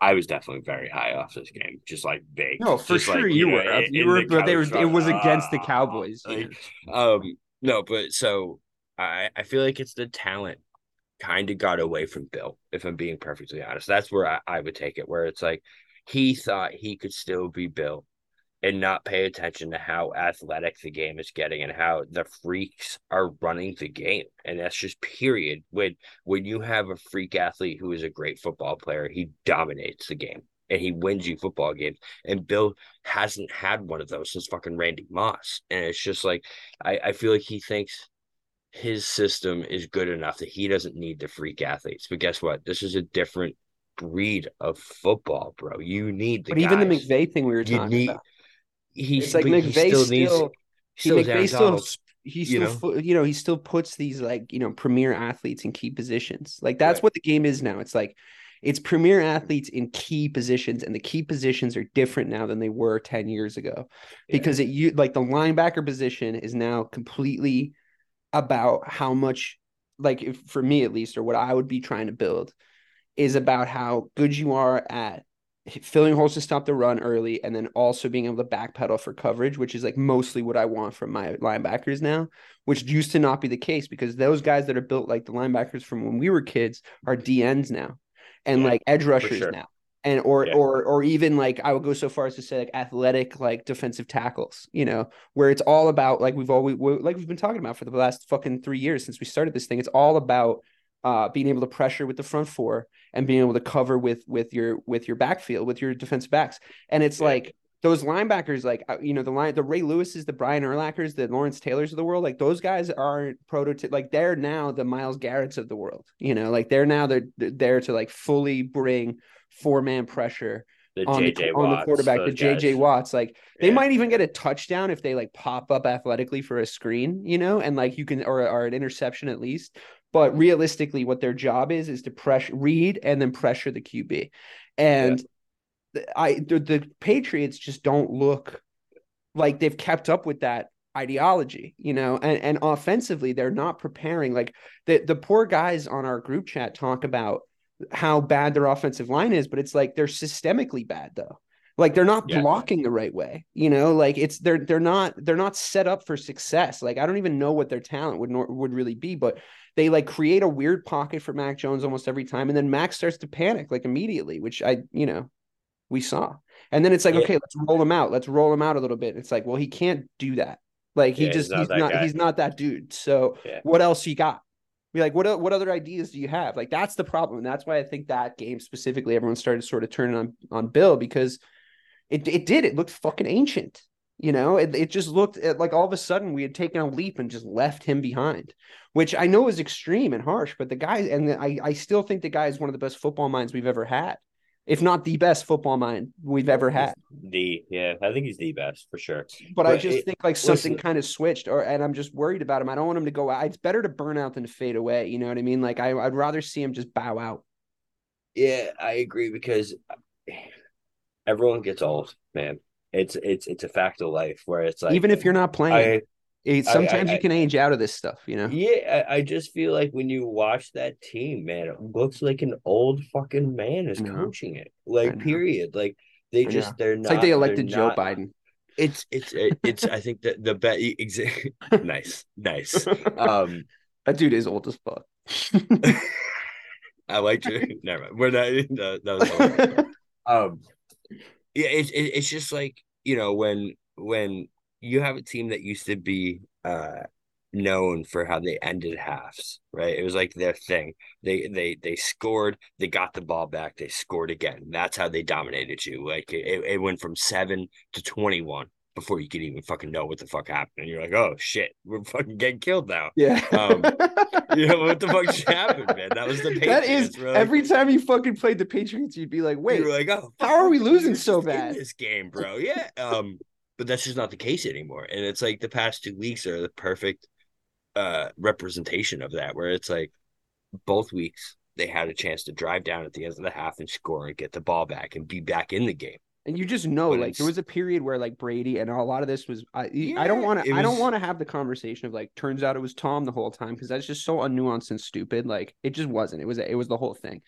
I was definitely very high off this game, just like big. No, for just sure like, you, know, were. In, you in were, the but they were. It was against uh, the ah, Cowboys. Like, um, no, but so I I feel like it's the talent kind of got away from Bill, if I'm being perfectly honest. That's where I, I would take it, where it's like he thought he could still be Bill and not pay attention to how athletic the game is getting and how the freaks are running the game. And that's just period. When when you have a freak athlete who is a great football player, he dominates the game and he wins you football games. And Bill hasn't had one of those since fucking Randy Moss. And it's just like I, I feel like he thinks his system is good enough that he doesn't need the freak athletes. But guess what? This is a different breed of football, bro. You need the. But guys. even the McVay thing we were talking need, about. He's like McVay he still, still, needs, he, McVay still he still you know? you know he still puts these like you know premier athletes in key positions. Like that's right. what the game is now. It's like it's premier athletes in key positions and the key positions are different now than they were 10 years ago yeah. because it you like the linebacker position is now completely about how much like if, for me at least or what I would be trying to build is about how good you are at filling holes to stop the run early and then also being able to backpedal for coverage which is like mostly what I want from my linebackers now which used to not be the case because those guys that are built like the linebackers from when we were kids are DNs now and yeah, like edge rushers sure. now and or yeah. or or even like I would go so far as to say like athletic like defensive tackles, you know, where it's all about like we've always like we've been talking about for the last fucking three years since we started this thing. It's all about uh, being able to pressure with the front four and being able to cover with with your with your backfield with your defensive backs. And it's yeah. like those linebackers, like uh, you know, the line, the Ray Lewis's, the Brian Urlachers, the Lawrence Taylors of the world, like those guys are prototype. Like they're now the Myles Garrett's of the world. You know, like they're now they're, they're there to like fully bring four man pressure the on, the, Watts, on the quarterback, the JJ Watts. Like they yeah. might even get a touchdown if they like pop up athletically for a screen, you know, and like you can or, or an interception at least. But realistically, what their job is is to pressure read and then pressure the QB. And yeah. I the, the Patriots just don't look like they've kept up with that ideology, you know, and, and offensively, they're not preparing. Like the, the poor guys on our group chat talk about how bad their offensive line is, but it's like they're systemically bad though. Like they're not yeah. blocking the right way, you know. Like it's they're they're not they're not set up for success. Like I don't even know what their talent would would really be, but they like create a weird pocket for Mac Jones almost every time, and then Mac starts to panic like immediately, which I you know we saw. And then it's like, yeah. okay, let's roll him out. Let's roll him out a little bit. It's like, well, he can't do that. Like he yeah, just he's not he's not, he's not, that dude. So what else you got? Be like, what what other ideas do you have? Like that's the problem. And that's why I think that game specifically, everyone started sort of turning on on Bill because it it did. It looked fucking ancient. You know, it, it just looked like all of a sudden we had taken a leap and just left him behind, which I know is extreme and harsh, but the guy, and I, I still think the guy is one of the best football minds we've ever had if not the best football mind we've ever had. The yeah, I think he's the best for sure. But, but I just it, think like something kind of switched, or and I'm just worried about him. I don't want him to go out. It's better to burn out than to fade away. You know what I mean? Like I, I'd rather see him just bow out. Yeah, I agree because everyone gets old, man. It's it's it's a fact of life where it's like even if you're not playing, sometimes I, I, you can age out of this stuff, you know. Yeah, I, I, just feel like when you watch that team, man, it looks like an old fucking man is coaching it. Like, period. Like they just they're it's not like they elected Joe not, Biden. It's it's it's I think that the bet exactly nice nice. Um, that dude is old as fuck. I like you. Never mind. We're not. No, that was um. Yeah, it's it, it's just like you know when when you have a team that used to be uh known for how they ended halves, right? It was like their thing. They they they scored, they got the ball back, they scored again. That's how they dominated you. Like it, it went from seven to twenty one before you could even fucking know what the fuck happened. And you're like, oh shit, we're fucking getting killed now. Yeah. Um, you know what the fuck just happened, man? That was the Patriots. that is like- every time you fucking played the Patriots, you'd be like, wait, like, oh, how are we losing so bad? this game, bro? Yeah. Um, but that's just not the case anymore. And it's like the past two weeks are the perfect uh representation of that, where it's like both weeks they had a chance to drive down at the end of the half and score and get the ball back and be back in the game. And you just know, But like there was a period where like Brady and a lot of this was. I I don't Yeah, want to. I don't want to have the conversation of like. Turns out it was Tom the whole time because that's just so unnuanced and stupid. Like it just wasn't. It was. It was the whole thing.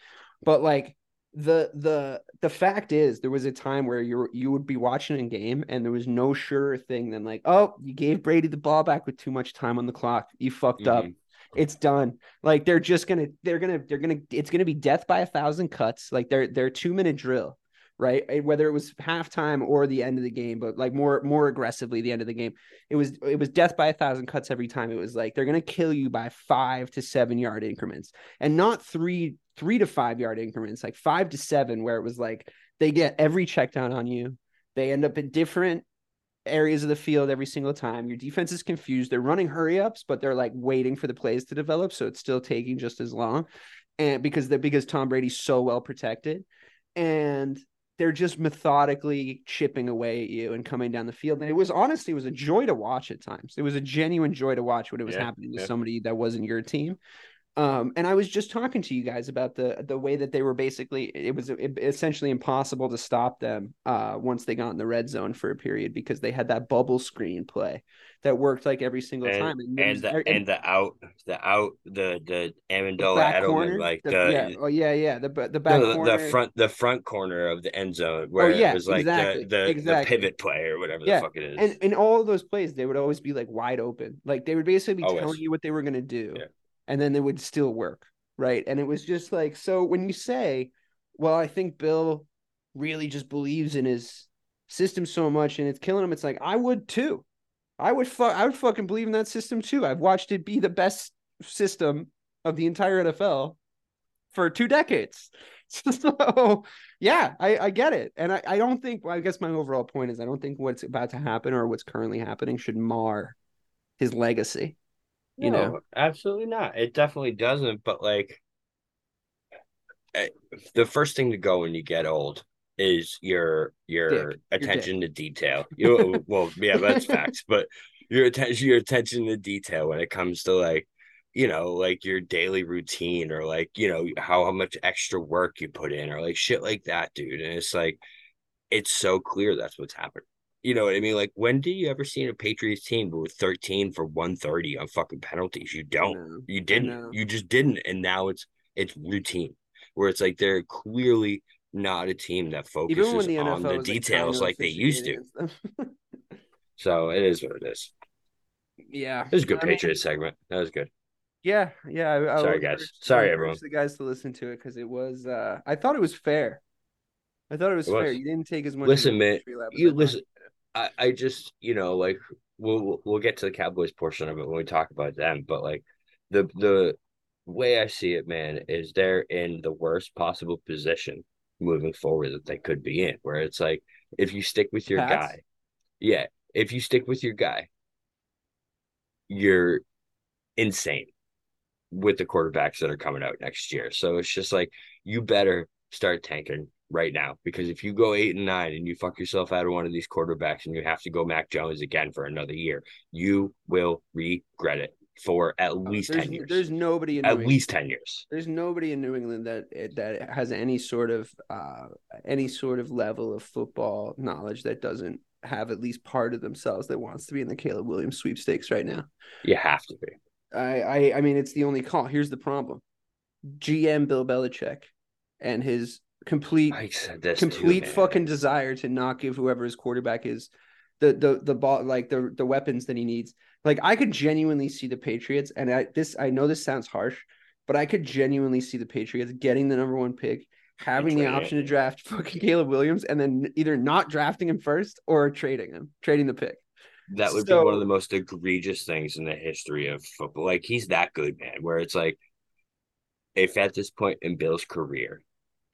But like the the the fact is, there was a time where you you would be watching a game and there was no surer thing than like, oh, you gave Brady the ball back with too much time on the clock. You fucked up. Mhm. It's done. Like they're just gonna. They're gonna. They're gonna. It's gonna be death by a thousand cuts. Like they're they're two minute drill right? Eh, whether it was halftime or the end of the game, but like more more aggressively the end of the game. It was it was death by a thousand cuts every time. It was like they're gonna kill you by five to seven yard increments, and not three three to five yard increments, like five to seven, where it was like they get every check down on you. They end up in different areas of the field every single time. Your defense is confused. They're running hurry ups, but they're like waiting for the plays to develop, so it's still taking just as long. And because they're because Tom Brady's so well protected, and they're just methodically chipping away at you and coming down the field. And it was honestly it was a joy to watch at times. It was a genuine joy to watch when it was Yeah, happening to yeah. somebody that wasn't your team. Um, and I was just talking to you guys about the the way that they were basically it was essentially impossible to stop them uh, once they got in the red zone for a period because they had that bubble screen play that worked like every single time. And, and was- the and the out the out the the Amendola back Edelman corner, like the- the, yeah, oh yeah, yeah, the the back no, the, corner, Oh, the front the front corner of the end zone where yeah, it was like exactly, the, the, exactly. the pivot play or whatever Yeah, the fuck it is. and in all of those plays, they would always be like wide open. Like they would basically be Always. telling you what they were gonna do, Yeah. And then they would still work, right? And it was just like so when you say, "Well, I think Bill really just believes in his system so much and it's killing him," it's like I would too. I would fu- I would fucking believe in that system too. I've watched it be the best system of the entire NFL for two decades. So yeah, I, I get it. And I, I don't think well, I guess my overall point is I don't think what's about to happen or what's currently happening should mar his legacy. You know, absolutely not. It definitely doesn't. But like, eh, the first thing to go when you get old is your your Dick. Your attention to detail. You well, yeah, that's facts. But your attention your attention to detail when it comes to like you know like your daily routine or like you know how, how much extra work you put in or like shit like that dude and it's like it's so clear that's what's happened you know what I mean? Like, when do you ever see a Patriots team with 13 for 130 on fucking penalties? You don't. You didn't. You just didn't. And now it's it's routine where it's like they're clearly not a team that focuses the on the was, like, details like, they used to. officiate against them. So it is what it is. yeah, It was a good I mean, Patriots segment. That was good. Yeah, yeah. I, I Sorry, guys. Sorry, everyone. The guys to listen to it because it was. uh I thought it was fair. I thought it was It was. fair. You didn't take as much. Listen, man, victory lap as you listen- did. I, I just you know like we'll we'll- get to the Cowboys portion of it when we talk about them, but like the the way I see it, man, is they're in the worst possible position moving forward that they could be in. Where it's like if you stick with your guy, yeah, if you stick with your guy, you're insane with the quarterbacks that are coming out next year. So it's just like you better start tanking right now because if you go eight and nine and you fuck yourself out of one of these quarterbacks and you have to go Mac Jones again for another year, you will regret it for at least there's, ten years. There's nobody in at New England- least ten years. There's nobody in New England that that has any sort of uh any sort of level of football knowledge that doesn't have at least part of themselves that wants to be in the Caleb Williams sweepstakes right now. You have to be. I I, I mean it's the only call. Here's the problem. GM Bill Belichick and his complete I said this complete fucking desire to not give whoever his quarterback is the the the ball like the the weapons that he needs. Like I could genuinely see the Patriots, and I this I know this sounds harsh, but I could genuinely see the Patriots getting the number one pick, having the option it. to draft fucking Caleb Williams, and then either not drafting him first or trading him, trading the pick. That would be one of the most egregious things in the history of football. Like he's that good, man. Where it's like, if at this point in Bill's career,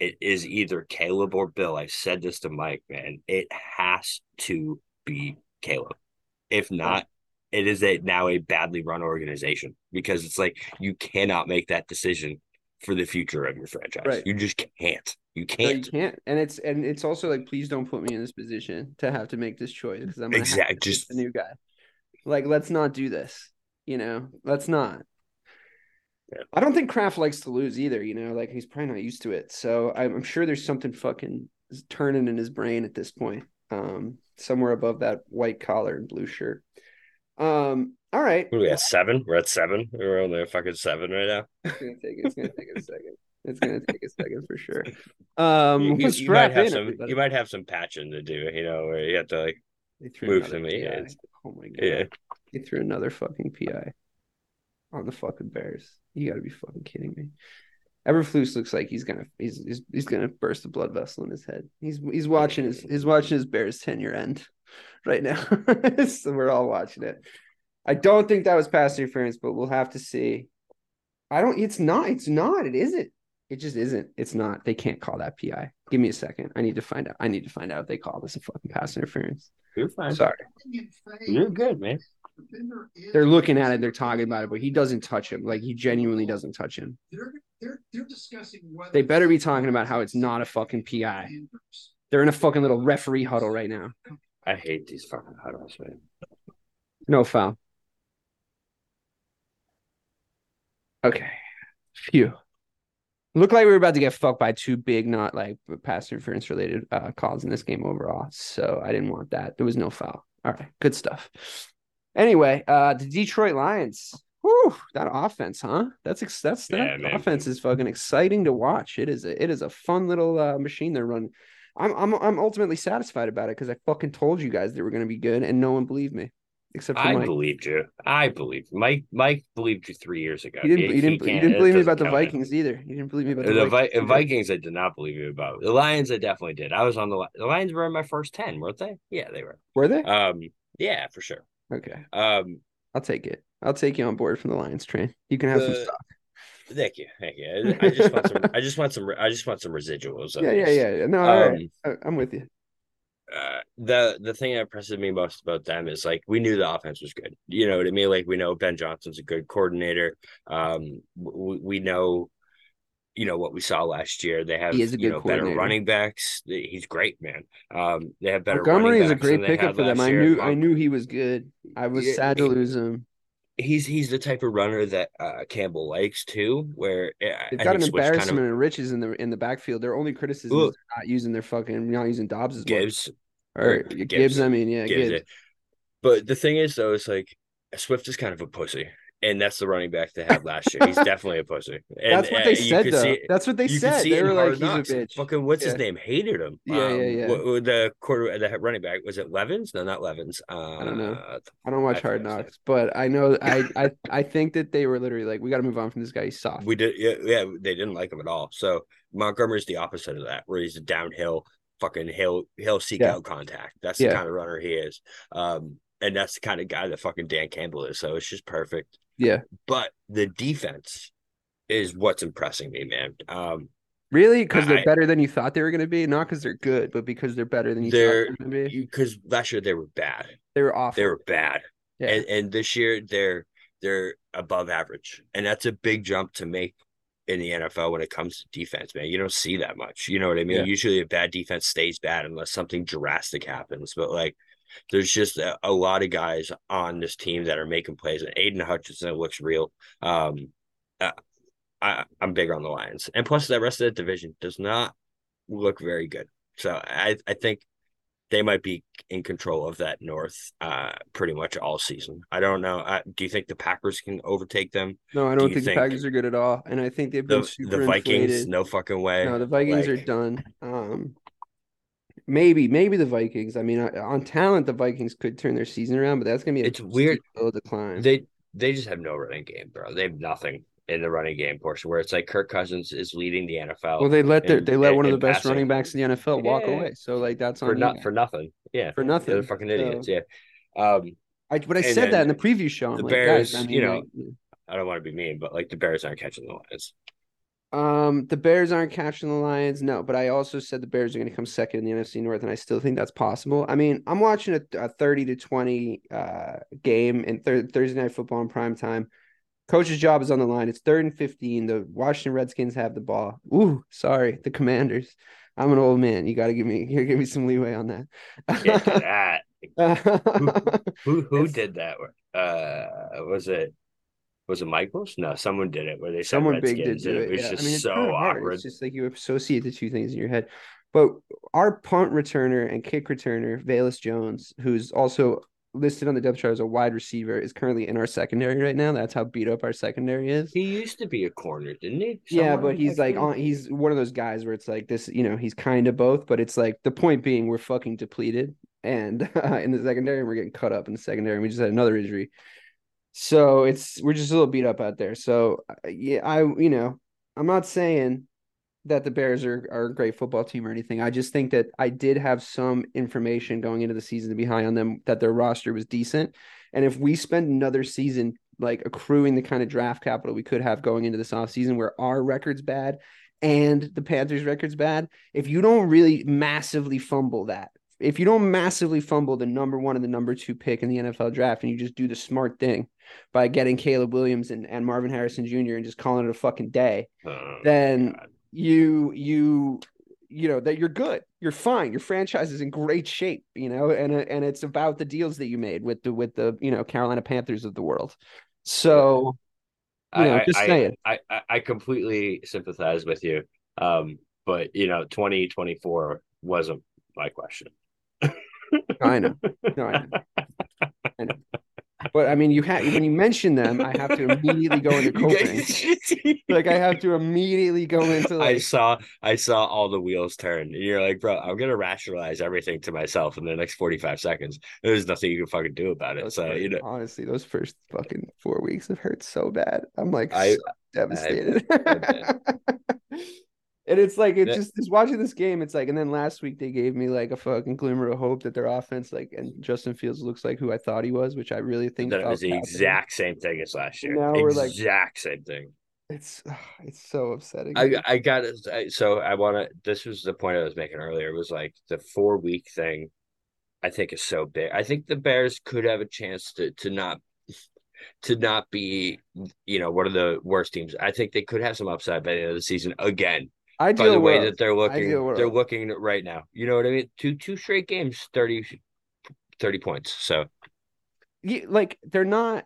it is either Caleb or Bill. I said this to Mike, man. It has to be Caleb. If not, it is a now a badly run organization because it's like you cannot make that decision for the future of your franchise. Right. You just can't. You No, you can't. can't, and it's and it's also like, please don't put me in this position to have to make this choice because I'm gonna have Exact- to pick just- the new guy. Like, let's not do this. You know, let's not. Yeah. I don't think Kraft likes to lose either. You know, like he's probably not used to it. So I'm, I'm sure there's something fucking turning in his brain at this point, um, somewhere above that white collar and blue shirt. Um, all right, We're we at seven? We're at seven. We're only at fucking seven right now. it's gonna take it's gonna take a second. It's gonna take a second for sure. Um, you, let's you might have in, some. everybody. You might have some patching to do. You know, where you have to like. Move to me, yeah, Oh my god. Yeah. They threw another fucking PI on the fucking Bears. You gotta be fucking kidding me. Eberflus looks like he's gonna he's, he's he's gonna burst a blood vessel in his head. He's he's watching his he's watching his Bears tenure end right now. so we're all watching it. I don't think that was pass interference, but we'll have to see. I don't it's not, it's not, it isn't. It just isn't. It's not. They can't call that PI. Give me a second. I need to find out. I need to find out if they call this a fucking pass interference. You're fine. Sorry. You're good, man. They're looking at it, they're talking about it, but he doesn't touch him. Like he genuinely doesn't touch him. They're they're they're discussing whether They better be talking about how it's not a fucking PI. They're in a fucking little referee huddle right now. I hate these fucking huddles, man. No foul. Okay. Phew. Looked like we were about to get fucked by two big, not like pass interference related uh, calls in this game overall. So I didn't want that. There was no foul. All right. Good stuff. Anyway, uh, the Detroit Lions. Whew, that offense, huh? That's ex- that's that man. offense is fucking exciting to watch. It is a it is a fun little uh, machine they're running. I'm I'm I'm ultimately satisfied about it because I fucking told you guys they were going to be good, and no one believed me except for I Mike. believed you. I believed Mike. Mike believed you three years ago. You didn't. He- You didn't. You didn't believe me about the. Vikings either. You didn't believe me about the, The, Vikings. either. Vikings, I did not believe you about. The Lions, I definitely did. I was on the the Lions were in my first ten, weren't they? Yeah, they were. Were they? Um, yeah, for sure. Okay, Um, I'll take it. I'll take you on board from the Lions train. You can have some The- stock. thank you, thank you. I just want some. I just want some. I just want some residuals. Yeah, yeah, yeah, yeah. No. Um, I- I'm with you. uh, the the thing that impresses me most about them is like we knew the offense was good. You know what I mean? Like we know Ben Johnson's a good coordinator. Um, we, we know, you know what we saw last year. They have He is a you know better running backs. He's great, man. Um, they have better. Montgomery is a great pickup for them. I year. knew. I knew he was good. I was Yeah, sad to he- lose him. He's he's the type of runner that uh, Campbell likes too. Where uh, They've I got an embarrassment kind of riches in the in the backfield. Their only criticism Look. is not using their fucking not using Dobbs as. Gibbs. or or Gibbs. Gibbs. I mean, yeah, gives Gibbs. But the thing is, though, it's like Swift is kind of a pussy, and that's the running back they had last year. He's definitely a pussy. And, That's what uh, they said, though. see That's what they you said. They were like, he's a bitch. Fucking what's his name? Hated him. Yeah, yeah, yeah. what- what the quarter, the running back was it Levins? No, not Levins. Uh, I don't know. I don't watch I Hard forget his name. Knocks, but I know I I I think that they were literally like, we got to move on from this guy. He's soft. We did, yeah, yeah. They didn't like him at all. So Montgomery's the opposite of that, where he's a downhill, fucking he'll he'll seek Yeah. out contact. That's Yeah. the kind of runner he is. Um, and that's the kind of guy that fucking Dan Campbell is. So it's just perfect. Yeah, But the defense is what's impressing me, man. Um, really, because they're better than you thought they were going to be. Not because they're good, but because they're better than you They're- thought they were going to be. because last year they were bad. They were awful. They were bad. yeah. and, and this year they're they're above average, and that's a big jump to make in the NFL when it comes to defense, man. You don't see that much. You know what I mean? Yeah. Usually, a bad defense stays bad unless something drastic happens. But like, there's just a, a lot of guys on this team that are making plays, and Aidan Hutchinson looks real. Um, uh, I, I'm big on the Lions, and plus the rest of the division does not look very good. So I I think they might be in control of that North uh pretty much all season. I don't know. Uh, do you think the Packers can overtake them? no, I do don't you think, think the Packers are good at all, and I think they've been The super the Vikings, inflated. no fucking way. No, the Vikings are done. Um, maybe, maybe the Vikings. I mean, on talent, the Vikings could turn their season around, but that's gonna be a It's weird. decline. They they just have no running game, bro. They have nothing. in the running game portion, where it's like Kirk Cousins is leading the NFL. Well, they let their and- they let and- one of the best passing. running backs in the NFL walk away. So like that's on for not for nothing. Yeah, for nothing. they're fucking So- idiots. Yeah. Um, I but I said that in the preview show. I'm the like, Bears, guys, I mean, you know, like, I don't want to be mean, but like the Bears aren't catching the Lions. Um, the Bears aren't catching the Lions, no, but I also said the Bears are going to come second in the NFC North, and I still think that's possible. I mean, I'm watching a, a 30 to 20 uh game in thir- Thursday night football in prime time. Coach's job is on the line. It's third and 15. The Washington Redskins have the ball. Ooh, sorry, the Commanders. I'm an old man. You got to give me here, give me some leeway on that. Get to that. Who who It's- did that? Uh, was it was it Michaels? No, someone did it where they said Someone big did do it. It was yeah. just I mean, it's so awkward. It's just like you associate the two things in your head. But our punt returner and kick returner, Velus Jones, who's also listed on the depth chart as a wide receiver, is currently in our secondary right now. That's how beat up our secondary is. He used to be a corner, didn't he? Yeah, but he's like on. He's one of those guys where it's like this. You know, he's kind of both, but it's like the point being we're fucking depleted, and uh, in the secondary, we're getting cut up in the secondary. And we just had another injury, so it's we're just a little beat up out there. So uh, yeah, I you know I'm not saying that the Bears are are a great football team or anything. I just think that I did have some information going into the season to be high on them that their roster was decent, and if we spend another season like accruing the kind of draft capital we could have going into this offseason where our record's bad and the Panthers record's bad, if you don't really massively fumble that, if you don't massively fumble the number one and the number two pick in the NFL draft and you just do the smart thing by getting Caleb Williams and, and Marvin Harrison Jr. and just calling it a fucking day, Oh, then God. you you you know that you're good you're fine your franchise is in great shape you know and and it's about the deals that you made with the with the you know carolina panthers of the world so you know I, just I, saying I, I I completely sympathize with you. Um, but you know, twenty twenty four wasn't my question. I know no i know i know but i mean you have when you mention them i have to immediately go into coping like i have to immediately go into I saw I saw all the wheels turn. And you're like, bro, I'm gonna rationalize everything to myself in the next 45 seconds. There's nothing you can fucking do about it. those So first- you know. honestly those first fucking four weeks have hurt so bad. I'm like I- so devastated. I and it's like it's just just watching this game it's like and then last week they gave me like a fucking glimmer of hope that their offense like and justin fields looks like who i thought he was which i really think that it was the happening. exact same thing as last year. Now we're like- exact same thing. it's it's so upsetting I I got it. I- So I want to. This was the point I was making earlier. Was like the four week thing. I think is so big. I think the Bears could have a chance to to not to not be you know one of the worst teams. I think they could have some upside by the end of the season again. By ideal the way that they're looking, they're looking right now. You know what I mean? Two two straight games, 30, 30 points. So Yeah, like they're not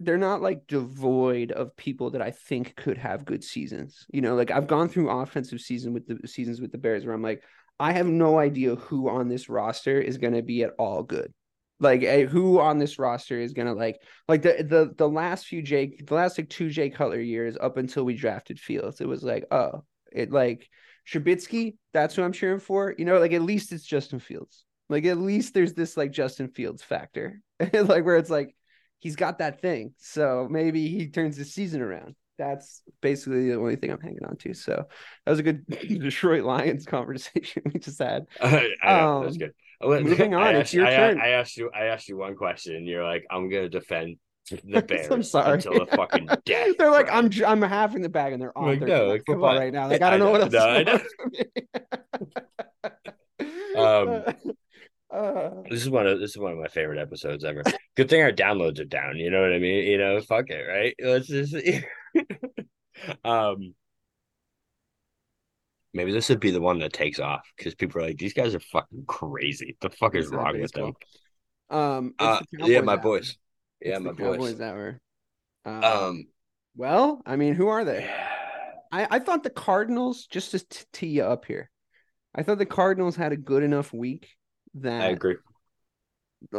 they're not like devoid of people that I think could have good seasons. You know, like I've gone through offensive season with the seasons with the Bears where I'm like, I have no idea who on this roster is going to be at all good. Like eh, who on this roster is going to like like the the the last few Jake the last like two Jay Cutler years up until we drafted Fields, it was like, oh, it like Trubisky, that's who I'm cheering for. You know, like at least it's Justin Fields. Like at least there's this like Justin Fields factor, like where it's like he's got that thing. So maybe he turns his season around. That's basically the only thing I'm hanging on to. So that was a good Detroit Lions conversation we just had. I know that's Um, good. Moving I on, it's your I, turn. I asked you. I asked you one question, and you're like, "I'm gonna defend the Bears I'm sorry. until the fucking death." they're like, bro." I'm I'm half in the bag and they're on Like, no, come football on. right now. Like I I don't know, know, what else. no, I know. me. Uh, This is one of this is one of my favorite episodes ever. Good thing our downloads are down. You know what I mean? You know, fuck it, right? Let's just. um, maybe this would be the one that takes off because people are like, "These guys are fucking crazy. The fuck is wrong with them?" um, Uh, yeah, my boys. Yeah, my boys. Cowboys hour. Um, Um, well, I mean, who are they? I, I thought the Cardinals, just to t- tee you up here, I thought the Cardinals had a good enough week that I agree.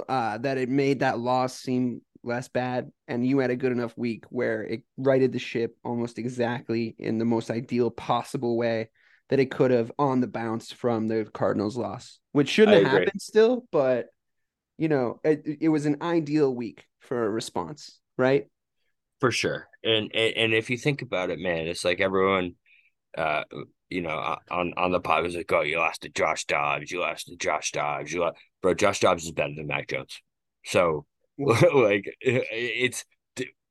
uh, that it made that loss seem less bad, and you had a good enough week where it righted the ship almost exactly in the most ideal possible way that it could have on the bounce from the Cardinals loss, which shouldn't I have agree. happened still, but you know, it, it was an ideal week for a response, right? For sure. And, and and if you think about it, man, it's like everyone, uh, you know, on on the pod was like, "Oh, you lost to Josh Dobbs. You lost to Josh Dobbs. You lost, bro. Josh Dobbs is better than Mac Jones. So, like, it's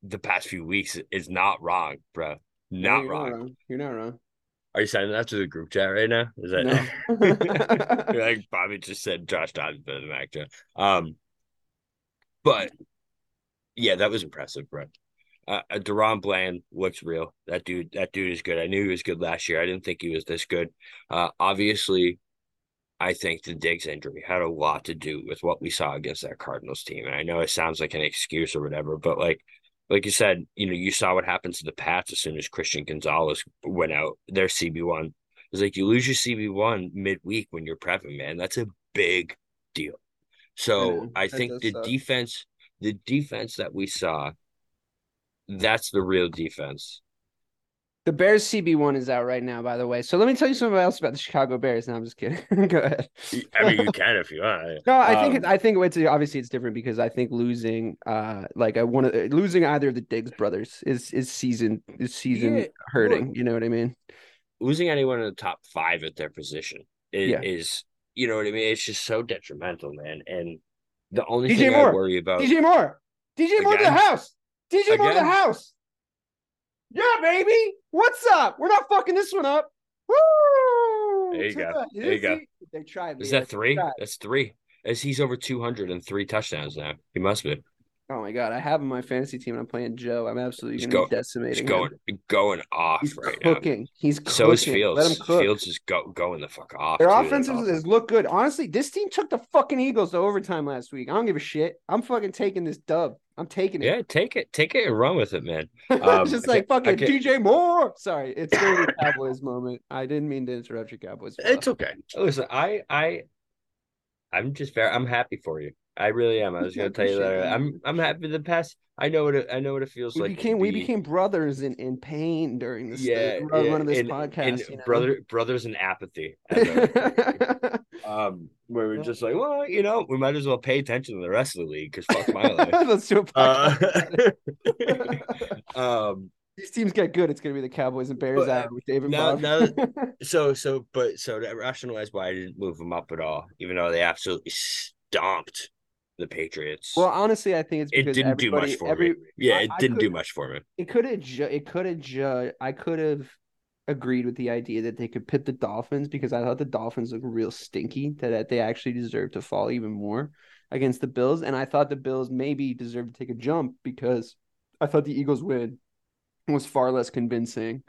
the past few weeks is not wrong, bro. Not you're wrong. Not wrong. You're not wrong. Are you sending that to the group chat right now? Is that No. like Bobby just said Josh Dobbs is better than Mac Jones? Um, but yeah, that was impressive, bro. Uh, uh, DaRon Bland looks real. That dude, that dude is good. I knew he was good last year. I didn't think he was this good. Uh, obviously, I think the Diggs injury had a lot to do with what we saw against that Cardinals team. And I know it sounds like an excuse or whatever, but like, like you said, you know, you saw what happened to the Pats as soon as Christian Gonzalez went out. Their CB one it's like you lose your CB one midweek when you're prepping, man. That's a big deal. So I, I think the suck. defense, the defense that we saw that's the real defense. The Bears CB one is out right now, by the way. So let me tell you something else about the Chicago Bears. No, I'm just kidding. Go ahead. I mean, you can if you want. No, I think um, I think it's obviously it's different because I think losing, uh, like I want to losing either of the Diggs brothers is is season is season yeah, hurting. Well, you know what I mean? Losing anyone in the top five at their position is, yeah. is you know what I mean. It's just so detrimental, man. And the only DJ thing Moore. I worry about DJ Moore, DJ Moore, the house. DJ Moore the house. Yeah, baby. What's up? We're not fucking this one up. Woo! There you go. There you go. They tried. Is that three? That's three. As he's over two hundred and three touchdowns now. He must be. Oh my god, I have him on my fantasy team and I'm playing Joe. I'm absolutely he's gonna go, be decimating. He's going him. going off he's right cooking. now. He's cooking. So is Fields. Let him cook. Fields is go, going the fuck off. Their offense is look good. Honestly, this team took the fucking Eagles to overtime last week. I don't give a shit. I'm fucking taking this dub. I'm taking it. Yeah, take it, take it, and run with it, man. Um, just like fucking DJ Moore. Sorry, it's the Cowboys moment. I didn't mean to interrupt your Cowboys. It's okay. Listen, I, I, I'm just very. I'm happy for you. I really am. I was going to tell you that. I'm I'm happy the past. I know what it, I know what it feels we like. Became, we became brothers in, in pain during this yeah, run yeah. of this in, podcast. In you know? brother brothers in apathy. um, where we're just like, well, you know, we might as well pay attention to the rest of the league because fuck my life. Let's do a podcast. Uh, um, these teams get good, it's gonna be the Cowboys and Bears out with David. Now, now, so so, but so to rationalize why I didn't move them up at all, even though they absolutely stomped the Patriots. Well, honestly, I think it's it didn't do much for every, me. Yeah, it I, didn't do much for me. It could have. Ju- it could have. Ju- I could have agreed with the idea that they could pit the Dolphins because I thought the Dolphins looked real stinky. That they actually deserved to fall even more against the Bills, and I thought the Bills maybe deserved to take a jump because I thought the Eagles win was far less convincing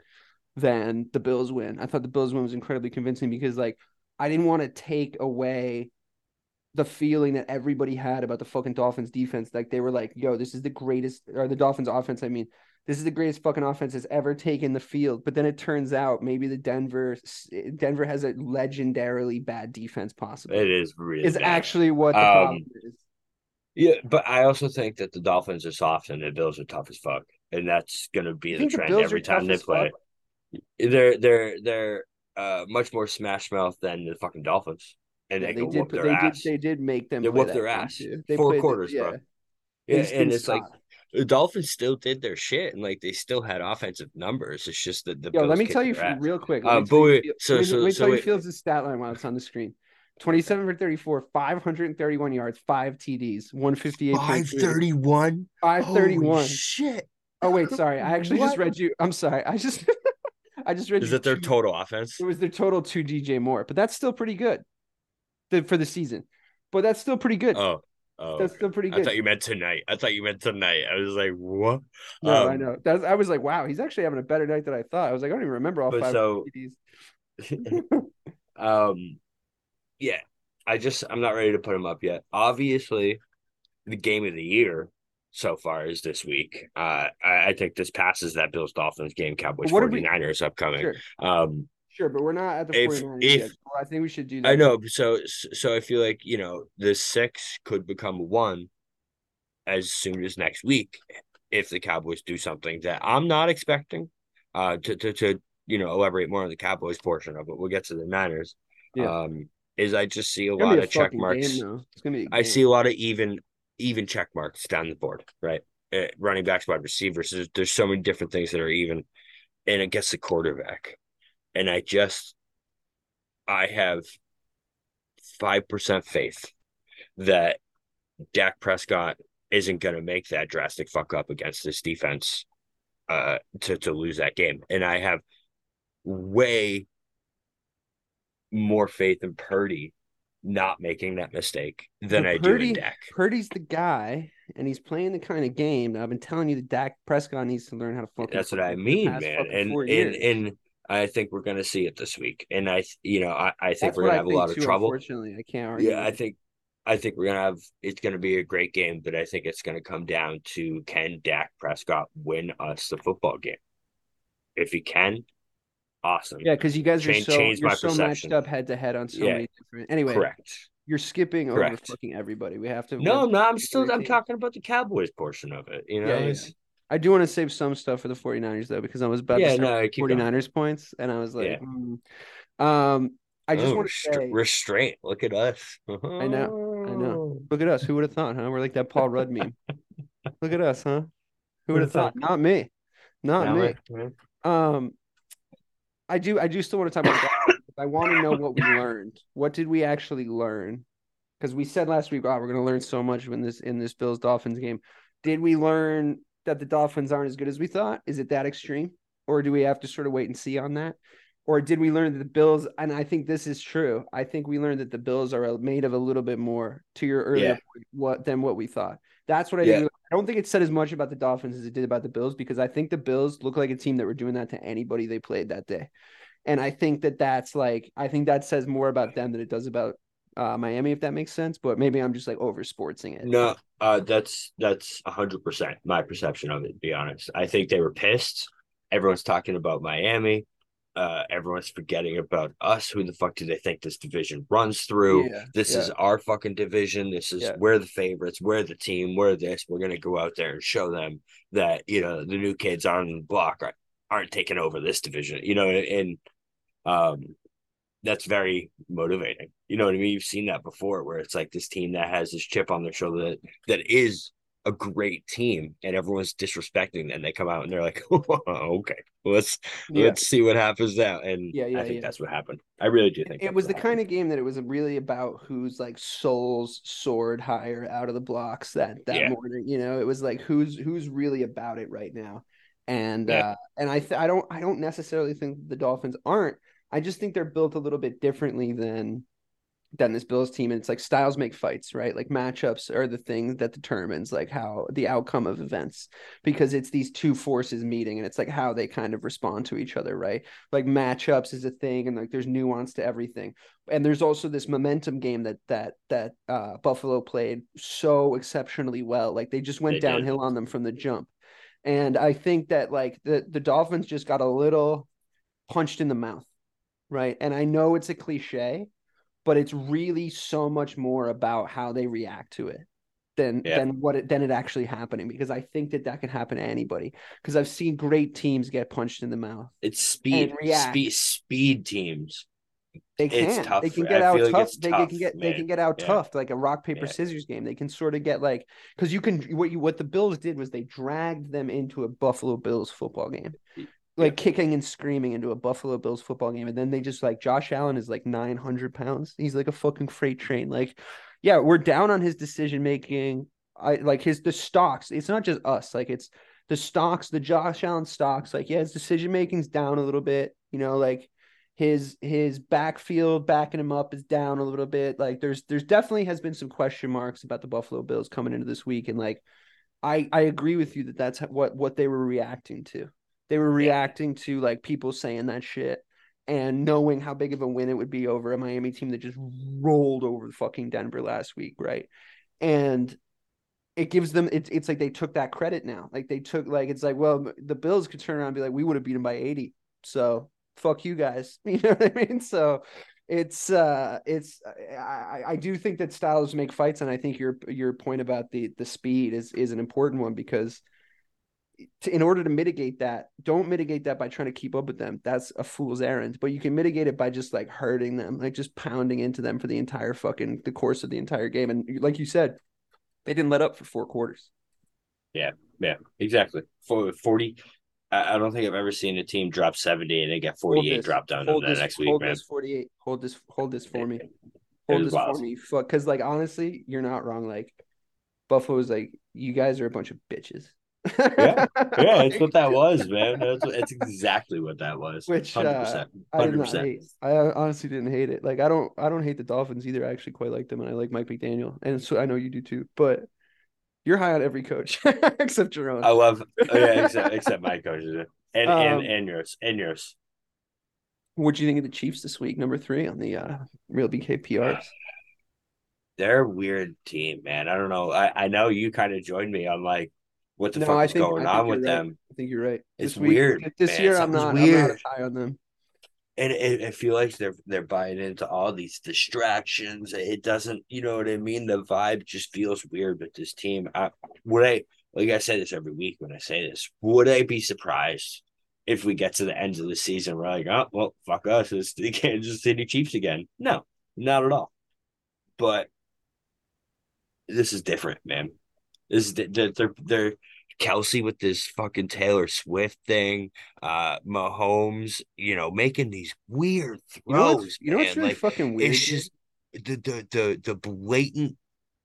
than the Bills win. I thought the Bills win was incredibly convincing because like I didn't want to take away the feeling that everybody had about the fucking Dolphins defense. Like they were like, yo, this is the greatest, or the Dolphins offense, I mean, this is the greatest fucking offense that's ever taken the field. But then it turns out maybe the Denver, Denver has a legendarily bad defense possibly. It is really is actually what the um, problem is. Yeah, but I also think that the Dolphins are soft and the Bills are tough as fuck. And that's gonna be the trend the every time they play. Fuck? They're they're they're uh, much more smash mouth than the fucking Dolphins and yeah, they, they did. they ass. did. They did make them. They whooped their ass. Four quarters, the, bro. Yeah, and it's like the Dolphins still did their shit, and like they still had offensive numbers. It's just that the yo. Bills let me tell you real quick. Uh, but wait, so let me, so let me so tell you Fields' stat line while it's on the screen. 27 for 34, 531 yards, five TDs, 158. 531? 531. shit. Oh, wait, sorry. I actually what? just read you. I'm sorry. I just I just read Is that their total offense? It was their total to DJ Moore, but that's still pretty good the, for the season. But that's still pretty good. Oh, oh that's okay. still pretty good. I thought you meant tonight. I thought you meant tonight. I was like, what? No, um, I know. That's, I was like, wow, he's actually having a better night than I thought. I was like, I don't even remember all five so, um, yeah, I just I'm not ready to put him up yet. Obviously, the game of the year so far is this week. Uh, I, I think this passes that Bills Dolphins game, Cowboys 49ers we... upcoming. Sure. Um, Sure, but we're not at the if, 49ers if, yet. I think we should do that. I know. So so I feel like, you know, the six could become one as soon as next week if the Cowboys do something that I'm not expecting. Uh to to, to you know elaborate more on the Cowboys portion of it. We'll get to the Niners. Yeah. Um is I just see a lot a of check marks. Game, it's gonna be I see a lot of even even check marks down the board, right? uh, running backs, wide receivers. There's, there's so many different things that are even, and it gets the quarterback. And I just, I have 5% faith that Dak Prescott isn't going to make that drastic fuck up against this defense uh, to, to lose that game. And I have way more faith in Purdy not making that mistake than But I Purdy, do in Dak. Purdy's the guy, and he's playing the kind of game that I've been telling you that Dak Prescott needs to learn how to fucking. That's what I football for the mean, man. And and and I think we're gonna see it this week. And I, you know, I, I think That's we're gonna have a lot of trouble. Unfortunately, I can't argue. Yeah, I think I think we're gonna have it's gonna be a great game, but I think it's gonna come down to can Dak Prescott win us the football game? If he can, awesome. Yeah, because you guys are so you're so perception. matched up head to head on so Yeah. many different. Anyway, correct. you're skipping over Correct. fucking everybody. We have to. No, no, I'm still I'm talking about the Cowboys portion of it. You know, Yeah, yeah, I do want to save some stuff for the 49ers though, because I was about yeah, to start no, 49ers points, and I was like, Yeah. mm. um, I just Oh, want to say, restraint. Look at us. I know, I know. Look at us. Who would have thought, huh? We're like that Paul Rudd meme. Look at us, huh? Who would have thought? Not me. Not me. Um, I do. I do still want to talk about. that. I want to know what we learned. What did we actually learn? Because we said last week, "Oh, we're going to learn so much in this in this Bills Dolphins game." Did we learn that the Dolphins aren't as good as we thought? Is it that extreme, or do we have to sort of wait and see on that? Or did we learn that the Bills? And I think this is true. I think we learned that the Bills are made of a little bit more. To your earlier Yeah. point, what than what we thought. That's what I Yeah. think. I don't think it said as much about the Dolphins as it did about the Bills because I think the Bills look like a team that were doing that to anybody they played that day, and I think that that's like I think that says more about them than it does about uh, Miami, if that makes sense. But maybe I'm just like over sportsing it. No, uh, that's that's hundred percent my perception of it. To be honest, I think they were pissed. Everyone's talking about Miami. Uh, everyone's forgetting about us. Who the fuck do they think this division runs through? Yeah, this yeah. is our fucking division. This is Yeah. we're the favorites. We're the team. We're this. We're gonna go out there and show them that you know the new kids on the block are, aren't taking over this division. You know, and, and um, that's very motivating. You know what I mean? You've seen that before, where it's like this team that has this chip on their shoulder that, that is a great team, and everyone's disrespecting them. They come out and they're like, "Okay, let's Yeah. let's see what happens now." And Yeah, yeah, I think yeah. that's what happened. I really do think it was the kind of game that it was really about who's like souls soared higher out of the blocks that that morning. You know, it was like who's who's really about it right now. And uh and I th- I don't I don't necessarily think the Dolphins aren't. I just think they're built a little bit differently than than this Bills team. And it's like styles make fights, right? Like matchups are the thing that determines like how the outcome of events because it's these two forces meeting and it's like how they kind of respond to each other, right? Like matchups is a thing and like there's nuance to everything. And there's also this momentum game that that that uh Buffalo played so exceptionally well. Like they just went They did. downhill on them from the jump. And I think that like the the Dolphins just got a little punched in the mouth, right? And I know it's a cliche, but it's really so much more about how they react to it than Yeah. than what it than it actually happening because I think that that can happen to anybody because I've seen great teams get punched in the mouth. it's speed, speed, speed teams. They It's can. tough. They can get out feel like tough. They, tough, can get they can get out Yeah. tough like a rock paper Yeah. scissors game. They can sort of get like because you can what you what the Bills did was they dragged them into a Buffalo Bills football game. Like kicking and screaming into a Buffalo Bills football game, and then they just like Josh Allen is like nine hundred pounds. He's like a fucking freight train. Like, yeah, we're down on his decision making. I like his the stocks. It's not just us. Like it's the stocks, the Josh Allen stocks. Like yeah, his decision making's down a little bit. You know, like his his backfield backing him up is down a little bit. Like there's there's definitely has been some question marks about the Buffalo Bills coming into this week, and like I I agree with you that that's what what they were reacting to. They were reacting to like people saying that shit and knowing how big of a win it would be over a Miami team that just rolled over fucking Denver last week, right? And it gives them it's it's like they took that credit now. Like they took like it's like well the Bills could turn around and be like we would have beat them by 80. So fuck you guys. You know what I mean? So it's uh it's I, I do think that styles make fights and I think your your point about the the speed is is an important one because to, in order to mitigate that, don't mitigate that by trying to keep up with them. That's a fool's errand. But you can mitigate it by just like hurting them, like just pounding into them for the entire fucking the course of the entire game. And like you said, they didn't let up for four quarters. Yeah, yeah, exactly. For 40, I don't think I've ever seen a team drop 70 and they get 48 this, drop down hold to the next week, hold man. this 48. Hold this, hold this for me. Hold this wild. for me. Fuck, because like honestly, you're not wrong. Like Buffalo's like, you guys are a bunch of bitches. Yeah, Yeah, it's what that was, man. That's what, it's exactly what that was. Which, uh, 100%. I did not 100%. hate. I honestly didn't hate it. Like I don't, I don't hate the Dolphins either. I actually quite like them, and I like Mike McDaniel, and so I know you do too. But you're high on every coach except your own. I love, oh, yeah, except, except my coaches. And, Um, and, and yours. And yours. What do you think of the Chiefs this week? Number three on the uh, Real BK PRs. They're a weird team, man. I don't know. I, I know you kind of joined me on like what the No, fuck I is think- going on with right. them. I think you're right. It's This week- weird, This man. year, I'm not. I'm not high on them. and it, I feel like they're they're buying into all these distractions. It doesn't, you know what I mean. The vibe just feels weird with this team. I, would I, like I say this every week when I say this, would I be surprised if we get to the end of the season? We're like, oh well, fuck us, it's the Kansas City Chiefs again. No, not at all. But this is different, man. Is they're they're, they're Kelce with this fucking Taylor Swift thing, uh, Mahomes, you know, making these weird You know throws. you know what's really like fucking weird? it's just the the the the blatant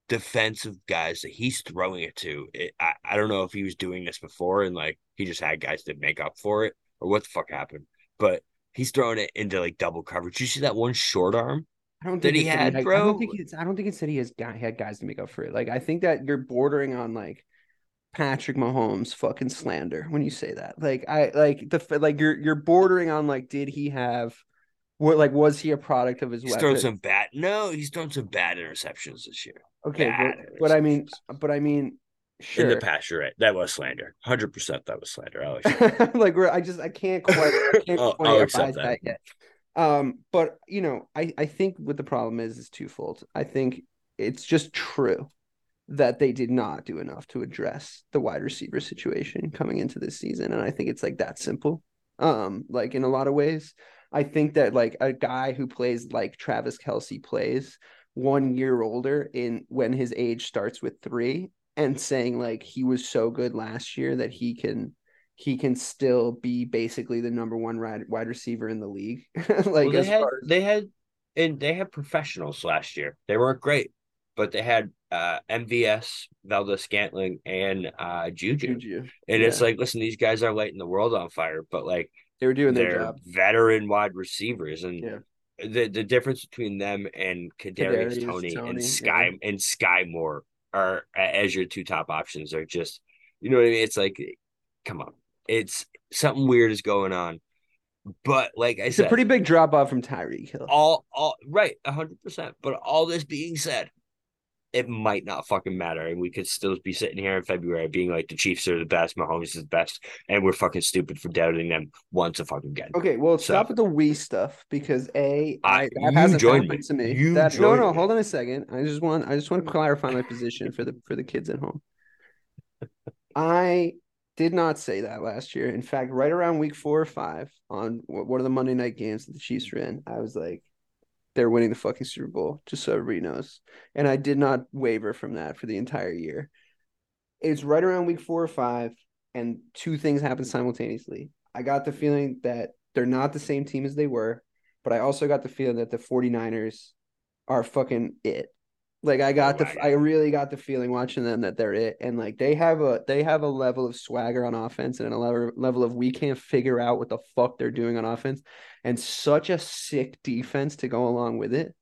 defensive guys that he's throwing it to. It, I I don't know if he was doing this before and like he just had guys to make up for it or what the fuck happened, but he's throwing it into like double coverage. You see that one short arm? I don't that he had, I bro. don't think it's. I don't think it said he has guy had guys to make up for it. Like I think that you're bordering on like Patrick Mahomes fucking slander when you say that. Like I like the like you're you're bordering on like did he have what like was he a product of his He's thrown some bad. No, he's thrown some bad interceptions this year. okay, but, but I mean, but I mean, sure. In the past, you're right. That was slander. Hundred percent. That was slander. I like like I just I can't quite I can't I'll- quite I'll accept that. that. yet. Um, but you know, I I think what the problem is is twofold. I think it's just true that they did not do enough to address the wide receiver situation coming into this season, and I think it's like that simple. Um, like in a lot of ways, I think that like a guy who plays like Travis Kelce plays one year older in when his age starts with three and saying like he was so good last year that he can he can still be basically the number one wide, wide receiver in the league. like well, they as had as they had and they had professionals last year. They weren't great, but they had uh MVS, Valdes-Scantling, and uh Juju. Juju, And it's like, listen, these guys are lighting the world on fire, but like they were doing their job. veteran wide receivers, and Yeah. the the difference between them and Kadarius, Kadarius Tony, Toney, and Sky and Sky Moore are as your two top options are just, you know what I mean? It's like, come on, it's something weird is going on, but like I It's said, a pretty big drop off from Tyreek Hill. all all right, hundred percent. But all this being said, it might not fucking matter, and we could still be sitting here in February being like the Chiefs are the best, Mahomes is the best, and we're fucking stupid for doubting them once a fucking again. Okay, well, So- stop with the we stuff because a I that you hasn't happened me. to me. You That- no, no, me. hold on a second. I just want I just want to clarify my position for the for the kids at home. I did not say that last year. In fact, right around week four or five on one of the Monday night games that the Chiefs were in, I was like, they're winning the fucking Super Bowl, just so everybody knows. And I did not waver from that for the entire year. It's right around week four or five, and two things happen simultaneously. I got the feeling that they're not the same team as they were, but I also got the feeling that the 49ers are fucking it. Like I got Oh the I really got the feeling watching them that they're it and like they have a they have a level of swagger on offense and a level level of we can't figure out what the fuck they're doing on offense and such a sick defense to go along with it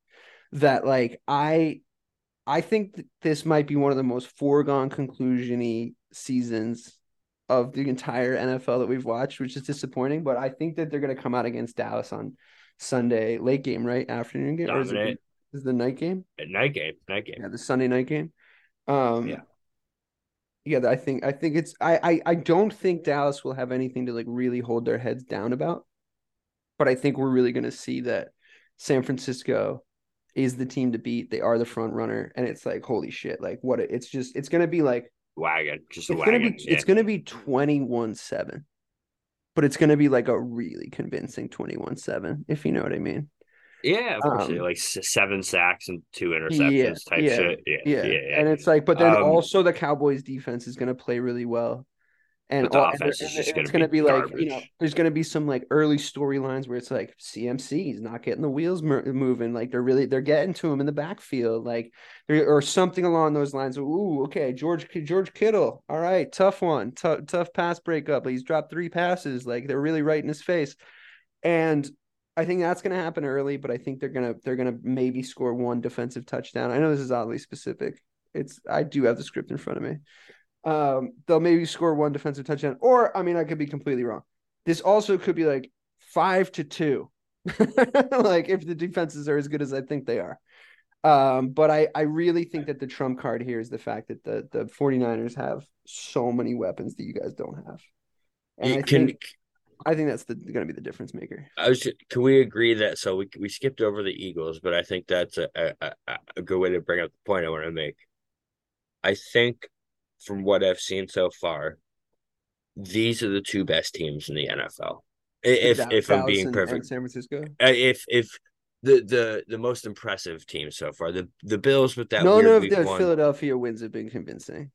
that like I I think this might be one of the most foregone conclusiony seasons of the entire NFL that we've watched, which is disappointing. But I think that they're going to come out against Dallas on Sunday, late game, right? Afternoon game, or is it, Dominate. Is the night game? At night game, night game. Yeah, the Sunday night game. Um, Yeah. yeah. I think I think it's I, I I don't think Dallas will have anything to like really hold their heads down about, but I think we're really going to see that San Francisco is the team to beat. They are the front runner, and it's like holy shit! Like what? It's just it's going to be like Wagon, just a it's gonna wagon. be yeah. it's gonna be 21-7 but it's gonna be like a really convincing 21-7 if you know what i mean Yeah, of course. Um, like seven sacks and two interceptions type yeah, shit. Yeah, Yeah. yeah, yeah. And it's like, but then Um, also the Cowboys defense is going to play really well. And, all- and offense they're- is and it's gonna be, be like, you know, there's going to be some like early storylines where it's like CMC is not getting the wheels mo- moving. Like they're really, they're getting to him in the backfield, like, or something along those lines. Ooh, okay. George, George Kittle. All right. Tough one. Tough, tough pass breakup. He's dropped three passes. Like they're really right in his face. And I think that's going to happen early, but I think they're going to they're going to maybe score one defensive touchdown. I know this is oddly specific. It's I do have the script in front of me. Um, they'll maybe score one defensive touchdown, or I mean, I could be completely wrong. This also could be like five to two, like if the defenses are as good as I think they are. Um, but I, I really think that the trump card here is the fact that the, the 49ers have so many weapons that you guys don't have. And Yeah, I can think I think that's going to be the difference maker. I was ju- can we agree that so we we skipped over the Eagles, but I think that's a a, a, good way to bring up the point I want to make. I think from what I've seen so far, these are the two best teams in the NFL. If Da- if I'm being perfect, San Francisco. Uh, if if the the the most impressive team so far, the the Bills with that weird of week the Philadelphia wins have been convincing.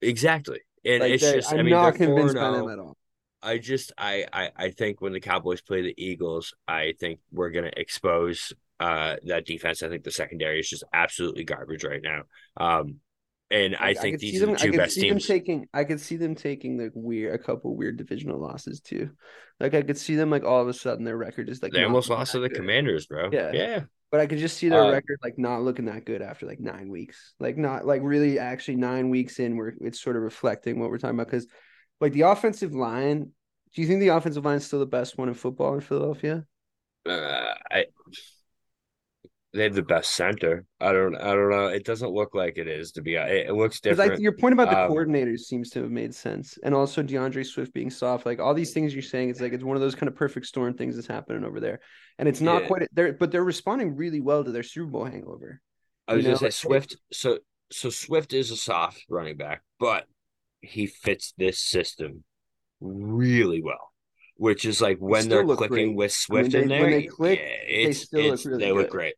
exactly, and Like it's just I'm I mean not convinced by 4-0. them at all. I just I, I I think when the Cowboys play the Eagles, I think we're gonna expose uh that defense. I think the secondary is just absolutely garbage right now. Um and I, think could see these are the I two could best see them teams. taking. I could see them taking like weird, a couple weird divisional losses too. Like I could see them like all of a sudden their record is like they almost lost to the good. commanders, bro. Yeah. Yeah. But I could just see their Uh, record like not looking that good after like nine weeks. Like not like really actually nine weeks in where it's sort of reflecting what we're talking about. Because like the offensive line, do you think the offensive line is still the best one in football in Philadelphia? Uh, I they have the best center. I don't I don't know. It doesn't look like it is to be it, it looks different. I your point about the Um, coordinators seems to have made sense, and also DeAndre Swift being soft, like all these things you're saying, it's like it's one of those kind of perfect storm things that's happening over there, and it's not Yeah. quite there, but they're responding really well to their Super Bowl hangover. I was you know, gonna say like- Swift. So so Swift is a soft running back, but he fits this system really well. Which is like when they're clicking great. with Swift they- in there, when they click, yeah, it's, still look it's really they look great.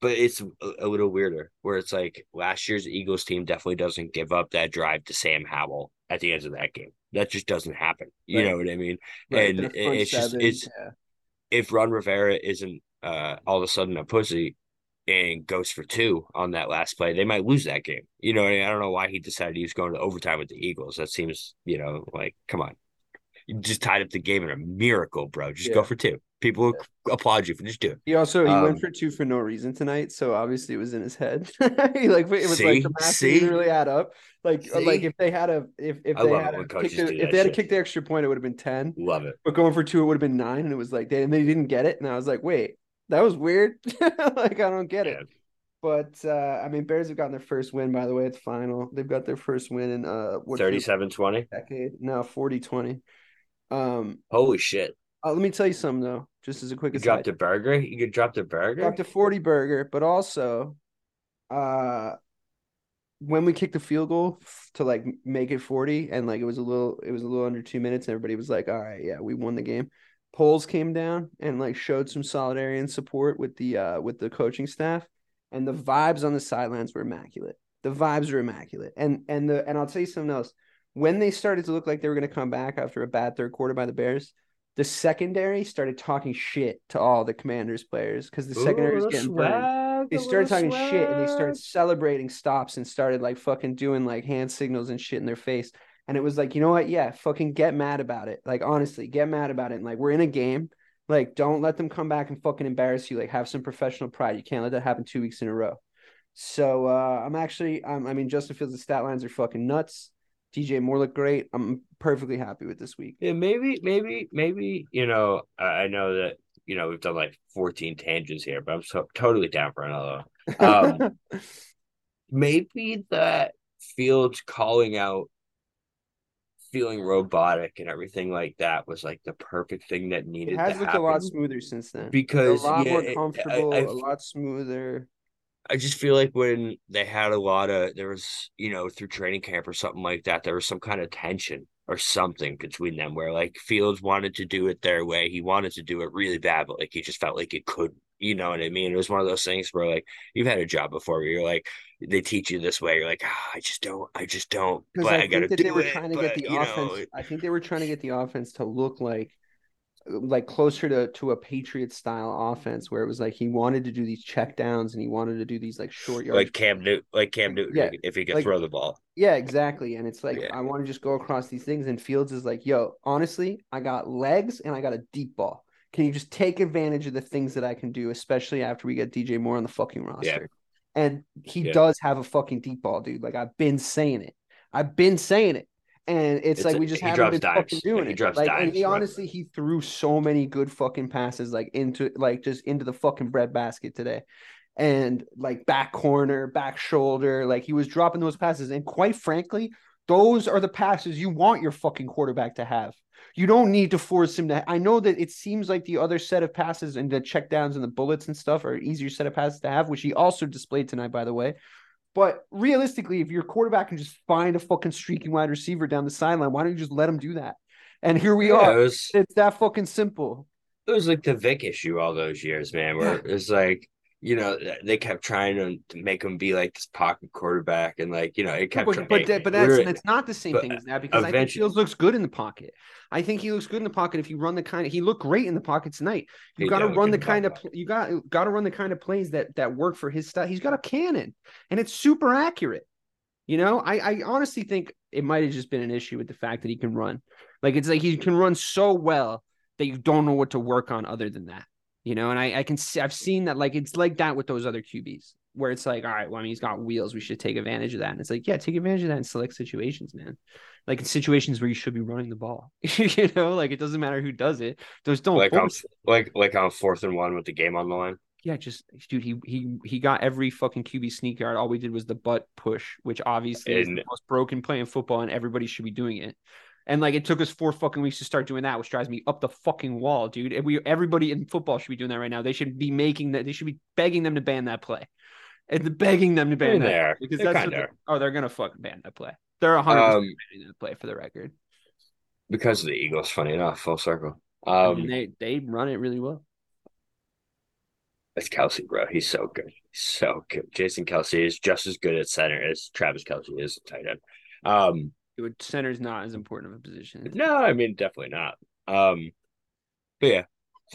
But it's a, little weirder where it's like last year's Eagles team definitely doesn't give up that drive to Sam Howell at the end of that game. That just doesn't happen. You Right. know what I mean? Right, and their it- front it's just it's yeah. if Ron Rivera isn't uh, all of a sudden a pussy and goes for two on that last play, they might lose that game. You know, I don't know why he decided he was going to overtime with the Eagles. That seems, you know, like come on, you just tied up the game in a miracle, bro. Just go for two. People will applaud you for just do it. He also he Um, went for two for no reason tonight, so obviously it was in his head. he like it was See? like the math See? didn't really add up. Like uh, like if they had a if if I they had a kicked the, if they had to shit. kick the extra point, it would have been ten. Love it. But going for two, it would have been nine, and it was like they and they didn't get it, and I was like, wait, that was weird. like I don't get it. But uh I mean, Bears have gotten their first win. By the way, it's final. They've got their first win in uh what 37 20. decade now, 40-20. Um, Holy shit. uh, let me tell you something though, just as a quick as You aside. dropped a burger? You could drop the burger? dropped a 40 burger, but also uh when we kicked the field goal to like make it 40 and like it was a little it was a little under 2 minutes and everybody was like, "All right, yeah, we won the game." Poles came down and like showed some solidarity and support with the uh with the coaching staff and the vibes on the sidelines were immaculate. The vibes were immaculate. And and the and I'll tell you something else. When they started to look like they were going to come back after a bad third quarter by the Bears, the secondary started talking shit to all the Commanders players because the secondary was getting burned they started talking shit and they started celebrating stops and started like fucking doing like hand signals and shit in their face. And it was like, you know what? Yeah, fucking get mad about it. Like honestly, get mad about it. And like we're in a game. Like, don't let them come back and fucking embarrass you. Like, have some professional pride. You can't let that happen two weeks in a row. So uh I'm actually I'm, I mean Justin Fields' stat lines are fucking nuts. DJ Moore looked great. I'm perfectly happy with this week. Yeah, maybe, maybe, maybe, you know, I know that, you know, we've done like 14 tangents here, but I'm so totally down for another. Um, maybe that Fields calling out feeling robotic and everything like that was like the perfect thing that needed it has looked happen. a lot smoother since then. because a lot yeah, more it- I- comfortable, I, a lot smoother. I just feel like when they had a lot of there was, you know, through training camp or something like that, there was some kind of tension or something between them where like Fields wanted to do it their way. He wanted to do it really bad, but like he just felt like it couldn't. You know what I mean? It was one of those things where like you've had a job before where you're like they teach you this way. You're like, ah, I just don't, I just don't. But I, I, gotta think that do they were it. trying to but, get the offense. know, I think they were trying to get the offense to look like like closer to to a Patriot style offense where it was like he wanted to do these check downs and he wanted to do these like short yards. like Cam Newton, like Cam Newton, Yeah, if he could like- throw the ball. Yeah, exactly. And it's like Yeah. I want to just go across these things. And Fields is like, yo, honestly, I got legs and I got a deep ball. Can you just take advantage of the things that I can do, especially after we get DJ Moore on the fucking roster? And he Yeah. does have a fucking deep ball, dude. Like I've been saying it. I've been saying it. And it's, It's like a- we just haven't been dimes. fucking Yeah, doing he it. like, and he right. honestly he threw so many good fucking passes like into like just into the fucking bread basket today. And like back corner, back shoulder, like he was dropping those passes. And quite frankly, those are the passes you want your fucking quarterback to have. You don't need to force him to. I know that it seems like the other set of passes and the checkdowns and the bullets and stuff are easier set of passes to have, which he also displayed tonight, by the way. But realistically, if your quarterback can just find a fucking streaking wide receiver down the sideline, why don't you just let him do that? And here we Yeah, are. it was It's that fucking simple. it was like the Vick issue all those years, man. Where it's like you know they kept trying to, to make him be like this pocket quarterback, and like you know it kept. But trying- but, that- but that's that's not the same but thing as that because I think Fields looks good in the pocket. I think he looks good in the pocket if you run the kind of he looked great in the pocket tonight. You got to run the kind of you got got to run the kind of plays that that work for his style. He's got a cannon, and it's super accurate. You know, I I honestly think it might have just been an issue with the fact that he can run. Like it's like he can run so well that you don't know what to work on other than that. You know, and I I can see I've seen that like it's like that with those other QBs where it's like, all right, well, I mean, he's got wheels. We should take advantage of that. And it's like, yeah, take advantage of that in select situations, man. Like in situations where you should be running the ball. you know, like it doesn't matter who does it. Those don't like on force it. like like on fourth and one with the game on the line. Yeah, just dude, he he he got every fucking QB sneak yard. All we did was the butt push, which obviously is the most broken play in football, and everybody should be doing it. And like it took us four fucking weeks to start doing that, which drives me up the fucking wall, dude. And we everybody in football should be doing that right now. They should be making that. They should be begging them to ban that play, and begging them to ban They're that there. because They're that's what they're, oh they're gonna fucking ban that play. They're a hundred Um, percent banning that play for the record. because of the Eagles. Funny enough, full circle. I Um, mean, they they run it really well. it's Kelce, bro. He's so good. He's so good. Jason Kelce is just as good at center as Travis Kelce is at tight end. Um, Dude, Center's not as important of a position. no, I mean definitely not. Um, but yeah,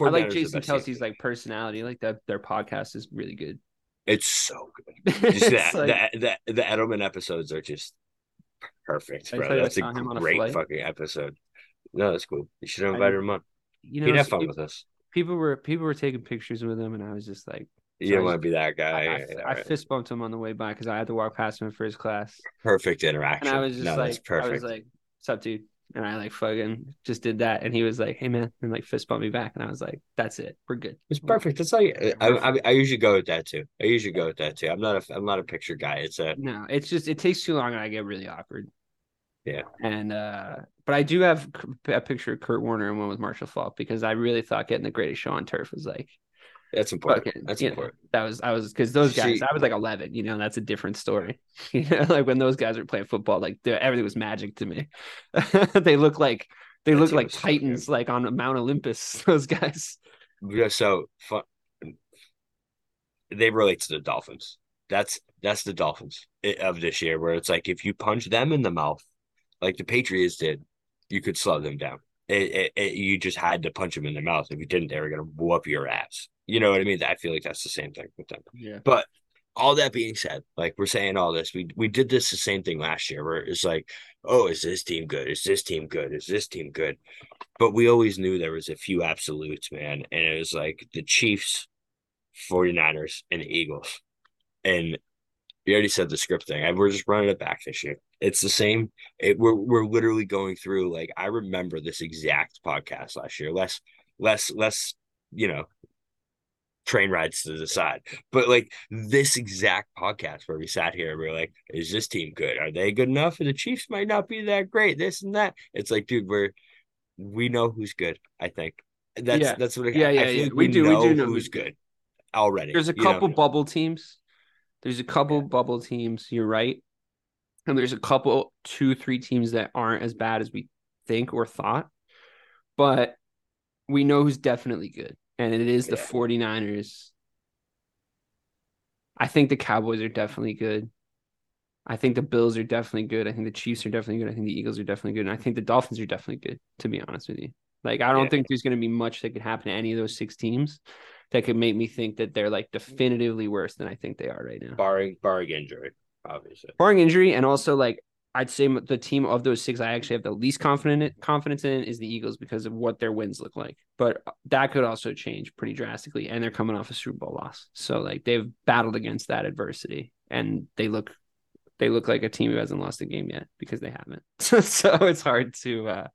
I like 49ers are the Jason. Kelce's like personality. Like that, their podcast is really good. It's so good. Just that, like- the, the the Edelman episodes are just perfect, I bro. I That's a on a great fucking episode. No, that's cool. You should have I- invited him on. you know, He'd have fun with us. people were people were taking pictures with him, and I was just like, You So I don't want to be that guy. I, Yeah, I, yeah, I fist bumped him on the way by because I had to walk past him in first class, perfect and interaction. I was just no, like, that's perfect. I was like, "What's up, dude?" And I like fucking just did that, and he was like, "Hey, man," and like fist bumped me back, and I was like, "That's it, we're good." It's perfect. That's like I, I, I usually go with that too. I usually go with that too. I'm not a I'm not a picture guy. It's a No, it's just it takes too long, and I get really awkward. Yeah. And uh but I do have a picture of Kurt Warner and one with Marshall Faulk because I really thought getting the greatest show on turf was like that's important. fucking. That's you know, important. that was I was because those guys. See- I was like eleven. You know, that's a different story. You know, like when those guys were playing football, like everything was magic to me. they look like they look like was so titans, like on Mount Olympus. Those guys. Yeah, so fun. They relate to the Dolphins. That's that's the Dolphins eh, of this year, where it's like if you punch them in the mouth, like the Patriots did, you could slow them down. It, it, it- you just had to punch them in the mouth. If you didn't, they were gonna whoop your ass. You know what I mean? I feel like that's the same thing with them. Yeah. But all that being said, like we're saying all this, we we did this the same thing last year where it's like, oh, is this team good? Is this team good? Is this team good? But we always knew there was a few absolutes, man. And it was like the Chiefs, 49ers, and the Eagles. And we already said the script thing. And we're just running it back this year. It's the same. It, we're we're literally going through like I remember this exact podcast last year. Less less less, you know, train rides to the side. But like this exact podcast where we sat here, and we are like, is this team good? Are they good enough? And the Chiefs might not be that great, this and that. It's like, dude, we're we know who's good, I think. That's Yeah. that's what I, Yeah, I yeah, feel yeah. like We do- we do know who's good. already. There's a you know? couple bubble teams. There's a couple bubble teams. You're right. And there's a couple, two, three teams that aren't as bad as we think or thought. But we know who's definitely good. And it is the 49ers I think the Cowboys are definitely good. I think the Bills are definitely good. I think the Chiefs are definitely good. I think the Eagles are definitely good. And I think the Dolphins are definitely good, to be honest with you. Like, I don't Yeah. think there's going to be much that could happen to any of those six teams that could make me think that they're like mm. definitively worse than I think they are right now. barring barring injury, obviously. Barring injury, and also like I'd say the team of those six I actually have the least confident confidence in is the Eagles because of what their wins look like. But that could also change pretty drastically, and they're coming off a Super Bowl loss, so like they've battled against that adversity, and they look they look like a team who hasn't lost a game yet because they haven't. so it's hard to uh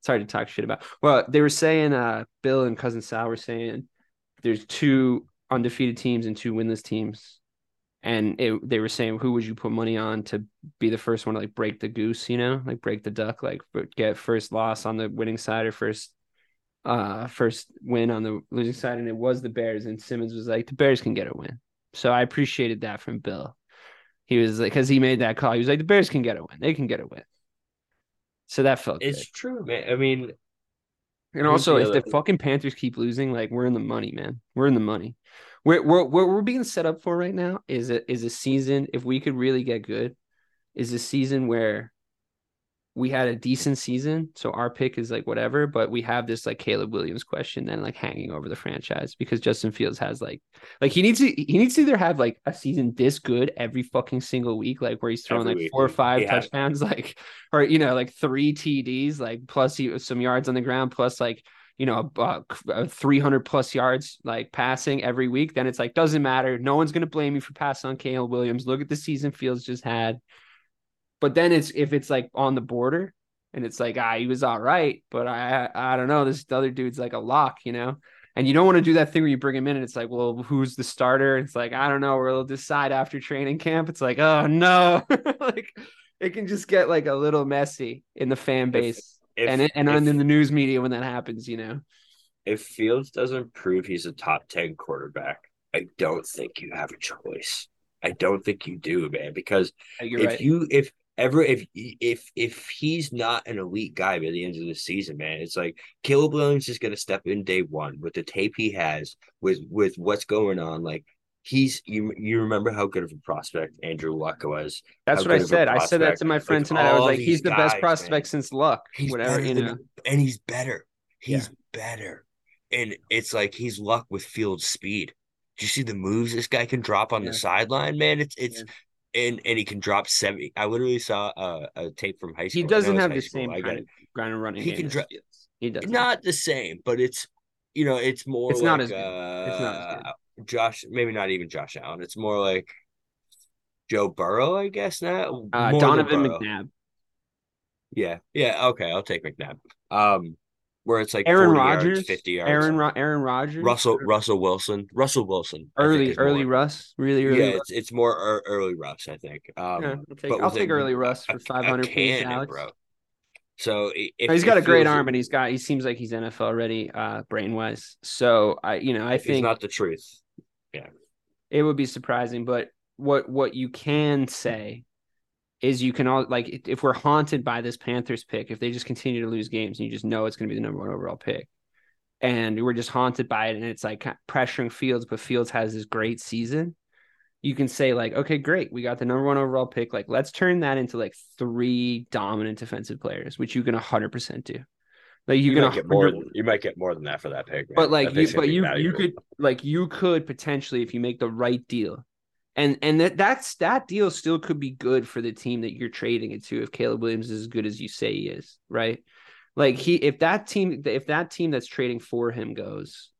it's hard to talk shit about. Well, they were saying uh Bill and cousin Sal were saying there's two undefeated teams and two winless teams. And it, they were saying, who would you put money on to be the first one to like break the goose, you know, like break the duck, like get first loss on the winning side or first, uh, first win on the losing side. And it was the Bears. And Simmons was like, the Bears can get a win. So I appreciated that from Bill. He was like, because he made that call. He was like, the Bears can get a win. They can get a win. So that felt It's good. true, man. I mean, And also, if the fucking Panthers keep losing, like we're in the money, man. We're in the money. We're we're what we're being set up for right now is a is a season. If we could really get good, is a season where we had a decent season. So our pick is like whatever, but we have this like Caleb Williams question then like hanging over the franchise because Justin Fields has like like he needs to he needs to either have like a season this good every fucking single week, like where he's throwing Every like week, four or five has- touchdowns, like or you know like three TDs, like plus he, some yards on the ground, plus like you know, uh, 300 plus yards like passing every week, then it's like, doesn't matter. No one's going to blame you for passing on Caleb Williams. Look at the season Fields just had. But then it's if it's like on the border and it's like, ah, he was all right, but I, I don't know. This other dude's like a lock, you know? And you don't want to do that thing where you bring him in and it's like, well, who's the starter? It's like, I don't know. We'll decide after training camp. It's like, oh no. like it can just get like a little messy in the fan base if and and if, in the news media when that happens, you know. if Fields doesn't prove he's a top ten quarterback, I don't think you have a choice. I don't think you do, man. Because You're if right. you if ever if if if he's not an elite guy by the end of the season, man, it's like Caleb Williams is going to step in day one with the tape he has with with what's going on. Like he's you you remember how good of a prospect Andrew Luck was. That's what I good of a said. I said that to my friend Like, tonight. I was like, he's the best prospect man. since Luck. He's Whatever, you than- and he's better. He's better, and it's like he's Luck with field speed. Do you see the moves this guy can drop on Yeah. the sideline, man? It's it's. And, and he can drop 70. I literally saw a, a tape from high school. He doesn't have the school, same I kind of ground and running He can drop. He does not the same, but it's you know it's more. It's like, not as good. Uh, It's not as good. Josh, maybe not even Josh Allen. It's more like Joe Burrow, I guess. Now Uh, Donovan McNabb, Yeah, yeah. Okay, I'll take McNabb. Um, where it's like Aaron 40 yards, Rodgers, fifty yards. Aaron Ro- Aaron Rodgers, Russell Russell Wilson, Russell Wilson. Early early more- Russ, really early. Yeah, Russ. it's it's more ear- early Russ, I think. Um, Yeah, I'll take, but I'll take a- early Russ for 500 please, Alex. bro. So if, he's got a great arm, and he's got. He seems like he's NFL ready, uh, brain wise. So I, you know, I think not the truth. Yeah, it would be surprising but what what you can say is you can all like if we're haunted by this panthers pick if they just continue to lose games and you just know it's going to be the number one overall pick and we're just haunted by it and it's like pressuring fields but fields has this great season you can say like okay great we got the number one overall pick like let's turn that into like three dominant defensive players which you can 100% do like you, You, can might get more. Than, you might get more than that for that pick. man. but like you but you you could like you could potentially if you make the right deal and and that that's that deal still could be good for the team that you're trading it to if Caleb Williams is as good as you say he is right? Like he if that team if that team that's trading for him goes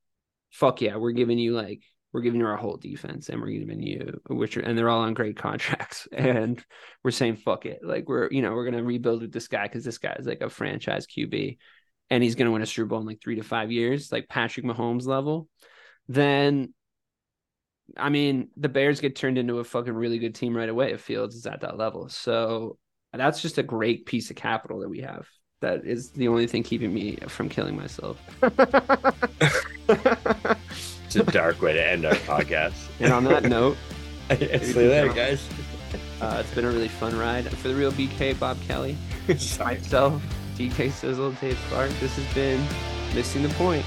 fuck yeah we're giving you like we're giving you our whole defense and we're giving you which are, and they're all on great contracts and we're saying fuck it. Like we're you know we're gonna rebuild with this guy because this guy is like a franchise QB and he's to win a Super Bowl in like three to five years, like Patrick Mahomes level, then I mean, the Bears get turned into a fucking really good team right away if Fields is at that level. So that's just a great piece of capital that we have. That is the only thing keeping me from killing myself. It's a dark way to end our podcast. and on that note, See you later, guys. uh, it's been a really fun ride for the real BK, Bob Kelly, myself, DK Sizzle, Dave Clarke. This has been missing the point.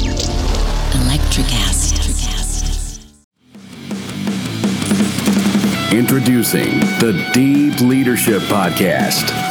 Electrocast. Introducing the Deep Leadership Podcast.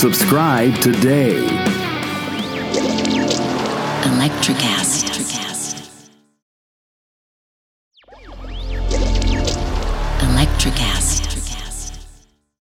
Subscribe today. Electrocast.